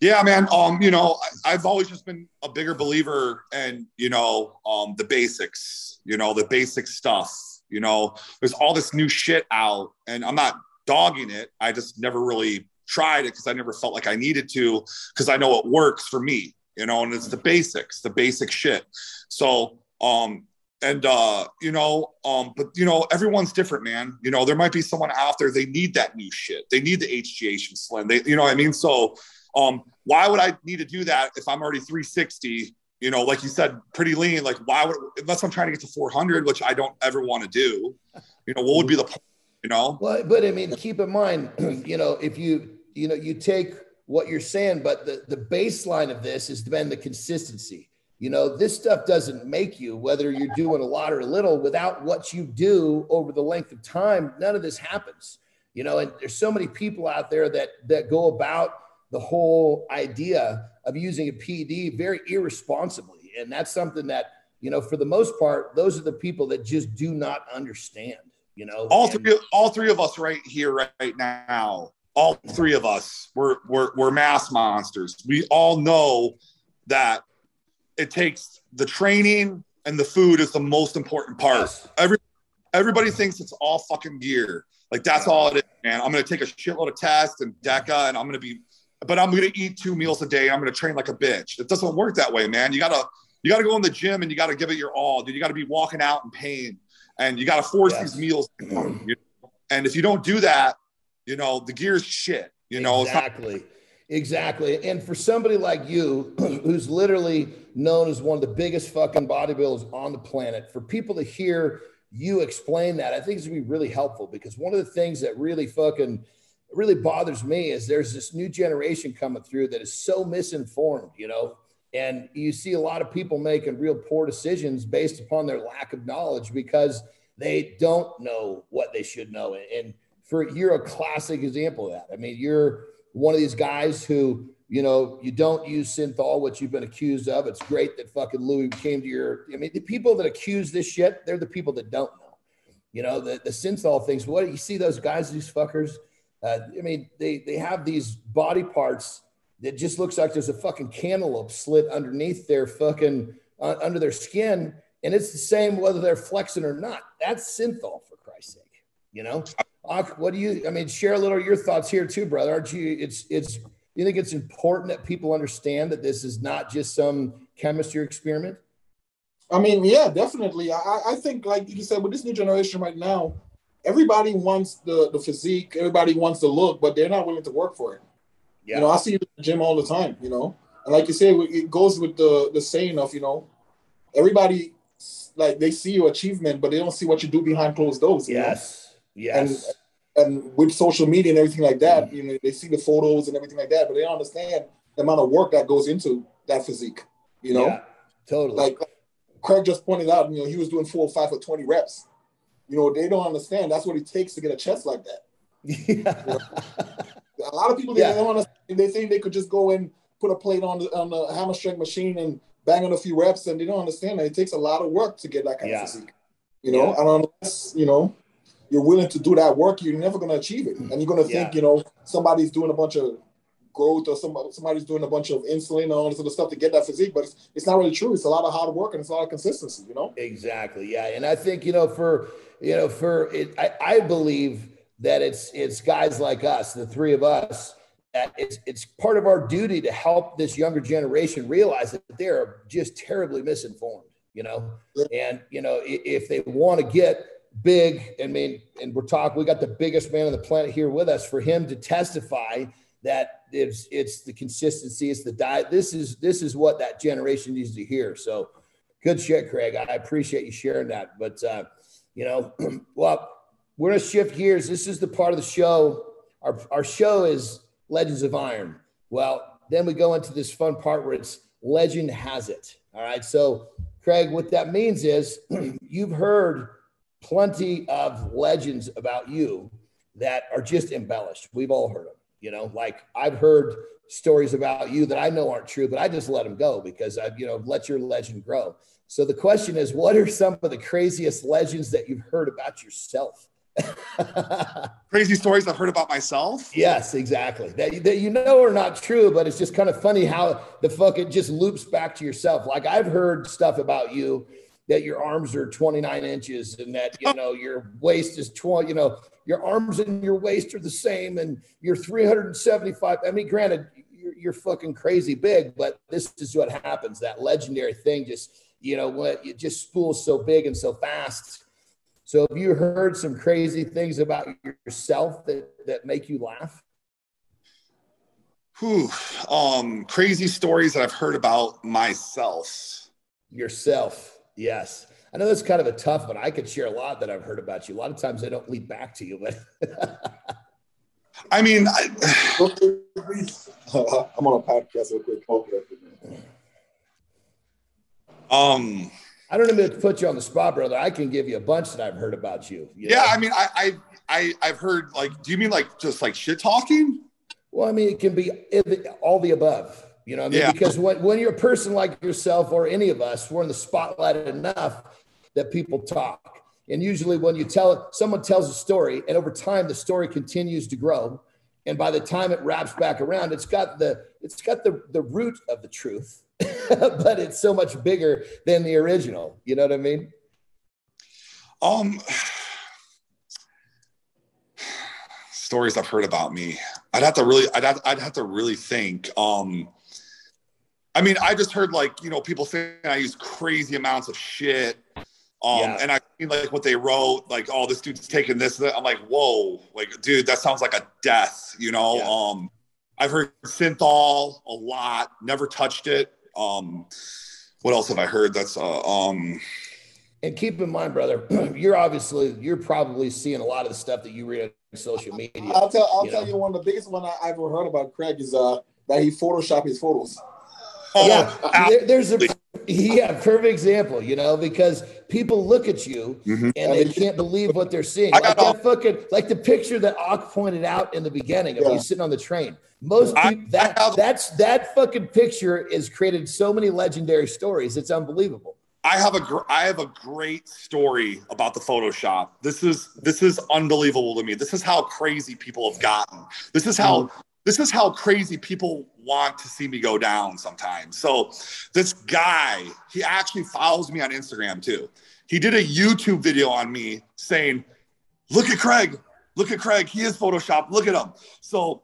Yeah, man. Um, you know, I, have always just been a bigger believer in, you know, um, the basics, you know, the basic stuff. You know, there's all this new shit out, and I'm not dogging it. I just never really tried it because I never felt like I needed to, because I know it works for me, you know, and it's the basics, the basic shit. So, um, and uh, you know, um, but you know, everyone's different, man. You know, there might be someone out there they need that new shit. They need the HGH and slin. They, you know, what I mean, so um, why would I need to do that if I'm already 360? You know, like you said, pretty lean. Like, why would unless I'm trying to get to 400, which I don't ever want to do. You know, what would be the point? You know. Well, but I mean, keep in mind, you know, if you you know you take what you're saying, but the the baseline of this has been the consistency. You know, this stuff doesn't make you, whether you're doing a lot or a little, without what you do over the length of time, none of this happens. You know, and there's so many people out there that that go about the whole idea of using a PED very irresponsibly. And that's something that, you know, for the most part, those are the people that just do not understand, you know. All and, three all three of us right here, right now, all three of us, we're we're we're mass monsters. We all know that it takes the training and the food is the most important part. Yes. Every everybody thinks it's all fucking gear. Like that's all it is, man. I'm gonna take a shitload of tests and DECA, and I'm gonna be but I'm going to eat two meals a day. I'm going to train like a bitch. It doesn't work that way, man. You got to, you got to go in the gym and you got to give it your all. Dude, you got to be walking out in pain and you got to force yes. these meals. and if you don't do that, you know, the gear's shit, you know, exactly. Exactly. And for somebody like you, who's literally known as one of the biggest fucking bodybuilders on the planet, for people to hear you explain that, I think it's gonna be really helpful because one of the things that really fucking really bothers me is there's this new generation coming through that is so misinformed, you know, and you see a lot of people making real poor decisions based upon their lack of knowledge because they don't know what they should know. And for you're a classic example of that. I mean, you're one of these guys who, you know, you don't use synthol, which you've been accused of. It's great that fucking Louis came to your. I mean, the people that accuse this shit, they're the people that don't know. You know, the, the synthol things. What you see those guys, these fuckers, uh, I mean, they they have these body parts that just looks like there's a fucking cantaloupe slit underneath their fucking uh, under their skin, and it's the same whether they're flexing or not. That's synthol for Christ's sake, you know. what do you? I mean, share a little your thoughts here too, brother. Aren't you? It's it's. You think it's important that people understand that this is not just some chemistry experiment? I mean, yeah, definitely. I, I think, like you said, with this new generation right now, everybody wants the the physique, everybody wants the look, but they're not willing to work for it. Yeah. You know, I see it in the gym all the time, you know. And like you said, it goes with the the saying of, you know, everybody like they see your achievement, but they don't see what you do behind closed doors. Yes. Know? Yes. And, and with social media and everything like that, mm. you know, they see the photos and everything like that, but they don't understand the amount of work that goes into that physique. You know, yeah, totally. Like Craig just pointed out, you know, he was doing four or five or 20 reps. You know, they don't understand that's what it takes to get a chest like that. Yeah. You know? a lot of people they yeah. don't understand. They think they could just go and put a plate on the on the hammer strength machine and bang on a few reps, and they don't understand that it takes a lot of work to get that kind yeah. of physique. You know, yeah. and unless you know you're willing to do that work, you're never going to achieve it. And you're going to think, you know, somebody's doing a bunch of growth or somebody, somebody's doing a bunch of insulin and all this other stuff to get that physique, but it's, it's not really true. It's a lot of hard work and it's a lot of consistency, you know? Exactly. Yeah. And I think, you know, for, you know, for it, I, I believe that it's, it's guys like us, the three of us, that it's, it's part of our duty to help this younger generation realize that they're just terribly misinformed, you know? And, you know, if they want to get, big. I mean, and we're talking, we got the biggest man on the planet here with us for him to testify that it's it's the consistency, it's the diet. This is this is what that generation needs to hear. So good shit, Craig. I appreciate you sharing that. But uh, you know, well, we're gonna shift gears. This is the part of the show. Our our show is Legends of Iron. Well, then we go into this fun part where it's legend has it. All right. So, Craig, what that means is you've heard plenty of legends about you that are just embellished. We've all heard them, you know, like I've heard stories about you that I know aren't true, but I just let them go because I've, you know, let your legend grow. So the question is, what are some of the craziest legends that you've heard about yourself? Crazy stories I've heard about myself. Yes, exactly. That, that you know are not true, but it's just kind of funny how the fuck it just loops back to yourself. Like I've heard stuff about you that your arms are 29 inches and that you know your waist is 20 you know your arms and your waist are the same and you're 375 i mean granted you're, you're fucking crazy big but this is what happens that legendary thing just you know what it just spools so big and so fast so have you heard some crazy things about yourself that that make you laugh Whew, um crazy stories that i've heard about myself yourself Yes. I know that's kind of a tough one. I could share a lot that I've heard about you. A lot of times I don't lead back to you, but I mean, I, am on a podcast real quick. Um, I don't even put you on the spot, brother. I can give you a bunch that I've heard about you. you yeah, know? I mean, I, I, I, I've heard like, do you mean like just like shit talking? Well, I mean, it can be all the above. You know, I mean, yeah. because when, when you're a person like yourself or any of us, we're in the spotlight enough that people talk. And usually, when you tell it, someone tells a story, and over time the story continues to grow. And by the time it wraps back around, it's got the it's got the the root of the truth, but it's so much bigger than the original. You know what I mean? Um, stories I've heard about me. I'd have to really, I'd have, I'd have to really think. Um, I mean, I just heard like, you know, people saying I use crazy amounts of shit. Um, yeah. and I mean like what they wrote, like, oh, this dude's taking this. I'm like, whoa, like, dude, that sounds like a death, you know? Yeah. Um, I've heard synthol a lot, never touched it. Um, what else have I heard? That's uh, um, and keep in mind, brother, you're obviously you're probably seeing a lot of the stuff that you read on social media. I'll tell I'll you tell know? you one of the biggest one I ever heard about Craig is uh that he photoshopped his photos. Oh, yeah, there, there's a yeah perfect example, you know, because people look at you mm-hmm. and they can't believe what they're seeing. Like that fucking like the picture that Ak pointed out in the beginning of yeah. you sitting on the train. Most people that that's that fucking picture has created so many legendary stories. It's unbelievable. I have a gr- I have a great story about the Photoshop. This is this is unbelievable to me. This is how crazy people have gotten. This is how mm this is how crazy people want to see me go down sometimes. So this guy, he actually follows me on Instagram too. He did a YouTube video on me saying, "Look at Craig. Look at Craig. He is Photoshop. Look at him." So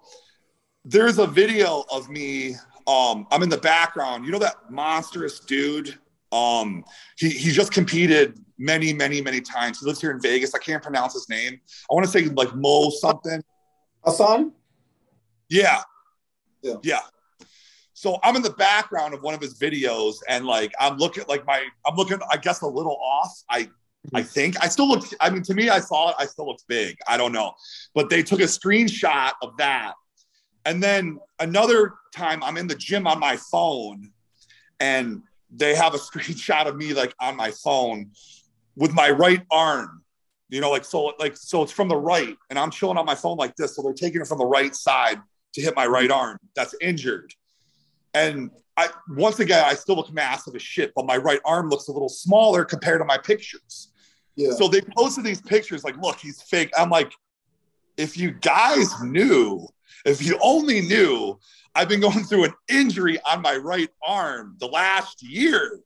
there's a video of me. Um, I'm in the background. You know that monstrous dude. Um, he he just competed many, many, many times. He lives here in Vegas. I can't pronounce his name. I want to say like Mo something. Hassan. Yeah. Yeah. Yeah. So I'm in the background of one of his videos and like I'm looking like my I'm looking I guess a little off. I I mm-hmm. think I still look I mean to me I saw it I still looked big. I don't know. But they took a screenshot of that. And then another time I'm in the gym on my phone and they have a screenshot of me like on my phone with my right arm you know like so like so it's from the right and i'm chilling on my phone like this so they're taking it from the right side to hit my right arm that's injured. And I once again I still look massive as shit, but my right arm looks a little smaller compared to my pictures. Yeah. So they posted these pictures like, look, he's fake. I'm like, if you guys knew, if you only knew, I've been going through an injury on my right arm the last year.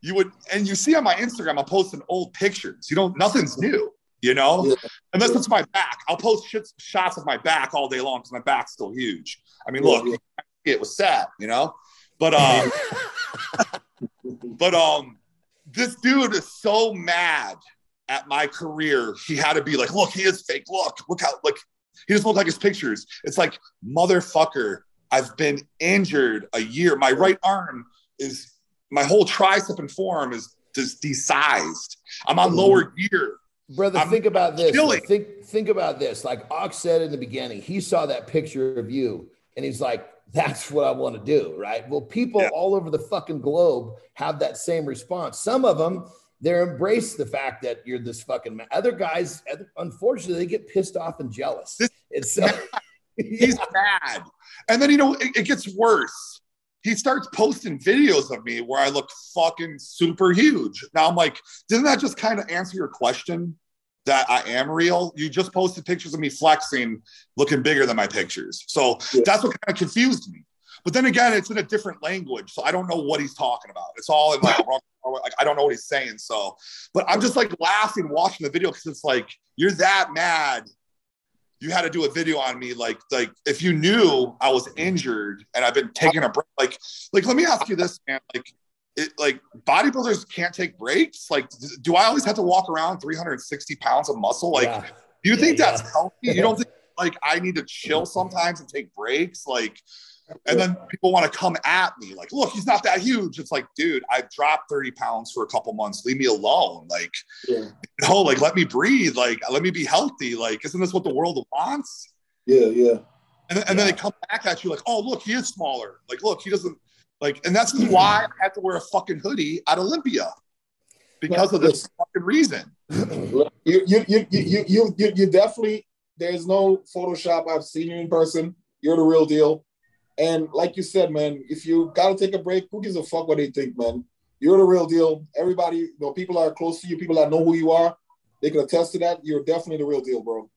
You would, and you see on my Instagram, I'm posting old pictures. You know, nothing's new, you know, yeah. unless it's my back. I'll post shits, shots of my back all day long because my back's still huge. I mean, look, yeah. it was sad, you know, but, um, but, um, this dude is so mad at my career. He had to be like, look, he is fake. Look, look how, like, he doesn't look like his pictures. It's like, motherfucker, I've been injured a year. My right arm is, my whole tricep and forearm is just desized. I'm on lower gear. Brother, I'm think about this. Think think about this. Like Ox said in the beginning, he saw that picture of you and he's like, that's what I want to do, right? Well, people yeah. all over the fucking globe have that same response. Some of them they embrace the fact that you're this fucking man. Other guys, unfortunately, they get pissed off and jealous. It's uh, he's mad, and then you know it, it gets worse. He starts posting videos of me where I look fucking super huge. Now I'm like, didn't that just kind of answer your question? That I am real. You just posted pictures of me flexing, looking bigger than my pictures. So yeah. that's what kind of confused me. But then again, it's in a different language, so I don't know what he's talking about. It's all in like, like I don't know what he's saying. So, but I'm just like laughing watching the video because it's like you're that mad. You had to do a video on me, like like if you knew I was injured and I've been taking a break, like like let me ask you this, man, like. It, like bodybuilders can't take breaks. Like, do I always have to walk around 360 pounds of muscle? Like, yeah. do you think yeah, that's yeah. healthy? You don't think like I need to chill sometimes and take breaks? Like, and then people want to come at me like, look, he's not that huge. It's like, dude, I've dropped 30 pounds for a couple months. Leave me alone. Like, yeah. no, like, let me breathe. Like, let me be healthy. Like, isn't this what the world wants? Yeah, yeah. And, and yeah. then they come back at you like, oh, look, he is smaller. Like, look, he doesn't like, and that's why I had to wear a fucking hoodie at Olympia because of this fucking reason. You, you, you, you, you, you, you definitely, there's no Photoshop. I've seen you in person. You're the real deal. And like you said, man, if you gotta take a break, who gives a fuck what they think, man? You're the real deal. Everybody, you know, people are close to you, people that know who you are, they can attest to that. You're definitely the real deal, bro.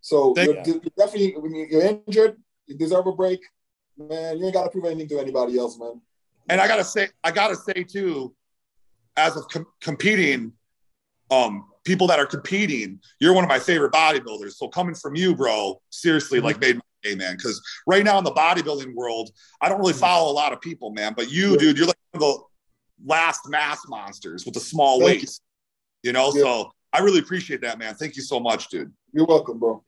So you're, you're, definitely when you're injured, you deserve a break, man. You ain't gotta prove anything to anybody else, man. And I gotta say, I gotta say too, as of com- competing, um, people that are competing, you're one of my favorite bodybuilders. So coming from you, bro, seriously, like made hey man, because right now in the bodybuilding world, I don't really mm. follow a lot of people, man. But you, yeah. dude, you're like the last mass monsters with the small Thank waist. You, you know, yeah. so I really appreciate that, man. Thank you so much, dude. You're welcome, bro.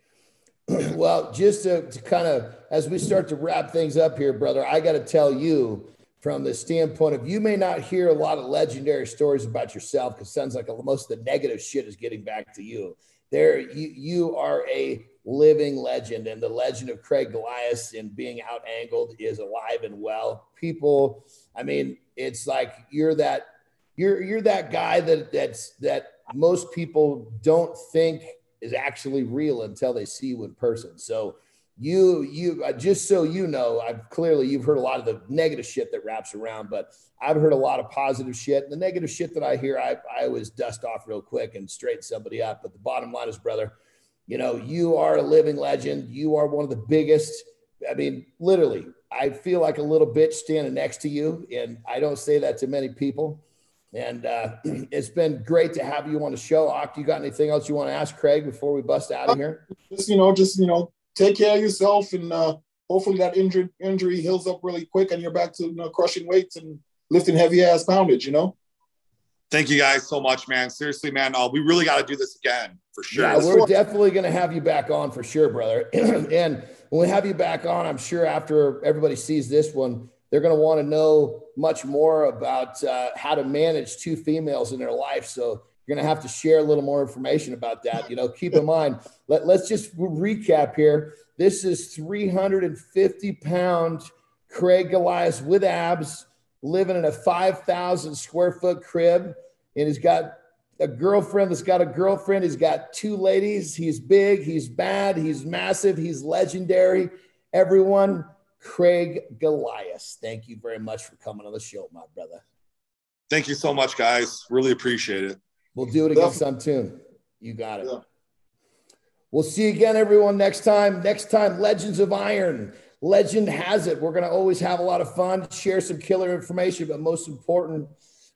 well, just to, to kind of as we start to wrap things up here, brother, I got to tell you from the standpoint of you may not hear a lot of legendary stories about yourself because it sounds like most of the negative shit is getting back to you. There, you you are a living legend, and the legend of Craig Golias and being out angled is alive and well. People, I mean, it's like you're that you're you're that guy that that's that most people don't think is actually real until they see you in person. So you you uh, just so you know i've clearly you've heard a lot of the negative shit that wraps around but i've heard a lot of positive shit the negative shit that i hear i, I always dust off real quick and straighten somebody up but the bottom line is brother you know, you are a living legend. You are one of the biggest. I mean, literally, I feel like a little bitch standing next to you. And I don't say that to many people. And uh, it's been great to have you on the show. Ock, you got anything else you want to ask Craig before we bust out of here? Just, you know, just, you know, take care of yourself and uh, hopefully that injury injury heals up really quick and you're back to you know, crushing weights and lifting heavy ass poundage, you know? Thank you guys so much, man. Seriously, man. Uh, we really got to do this again for sure. Yeah, we're definitely going to have you back on for sure, brother. and when we have you back on, I'm sure after everybody sees this one, they're going to want to know much more about uh, how to manage two females in their life. So you're going to have to share a little more information about that. You know, keep in mind, let, let's just recap here. This is 350 pound Craig Golias with abs living in a 5,000 square foot crib, and he's got a girlfriend that's got a girlfriend. He's got two ladies. He's big, he's bad, he's massive, he's legendary. Everyone, Craig Golias. Thank you very much for coming on the show, my brother. Thank you so much, guys. Really appreciate it. We'll do it against Untune. You got it. Yeah. We'll see you again, everyone, next time. Next time, Legends of Iron. Legend has it. We're going to always have a lot of fun, share some killer information, but most important,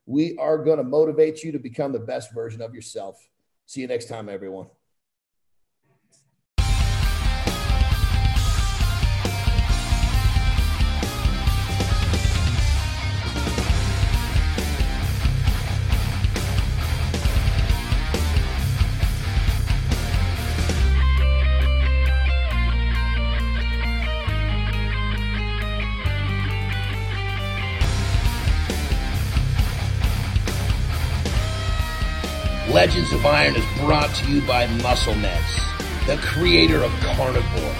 we are going to motivate you to become the best version of yourself. See you next time, everyone. Legends of Iron is brought to you by Muscle MuscleMeds, the creator of Carnivore.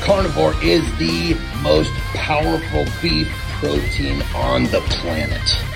Carnivore is the most powerful beef protein on the planet.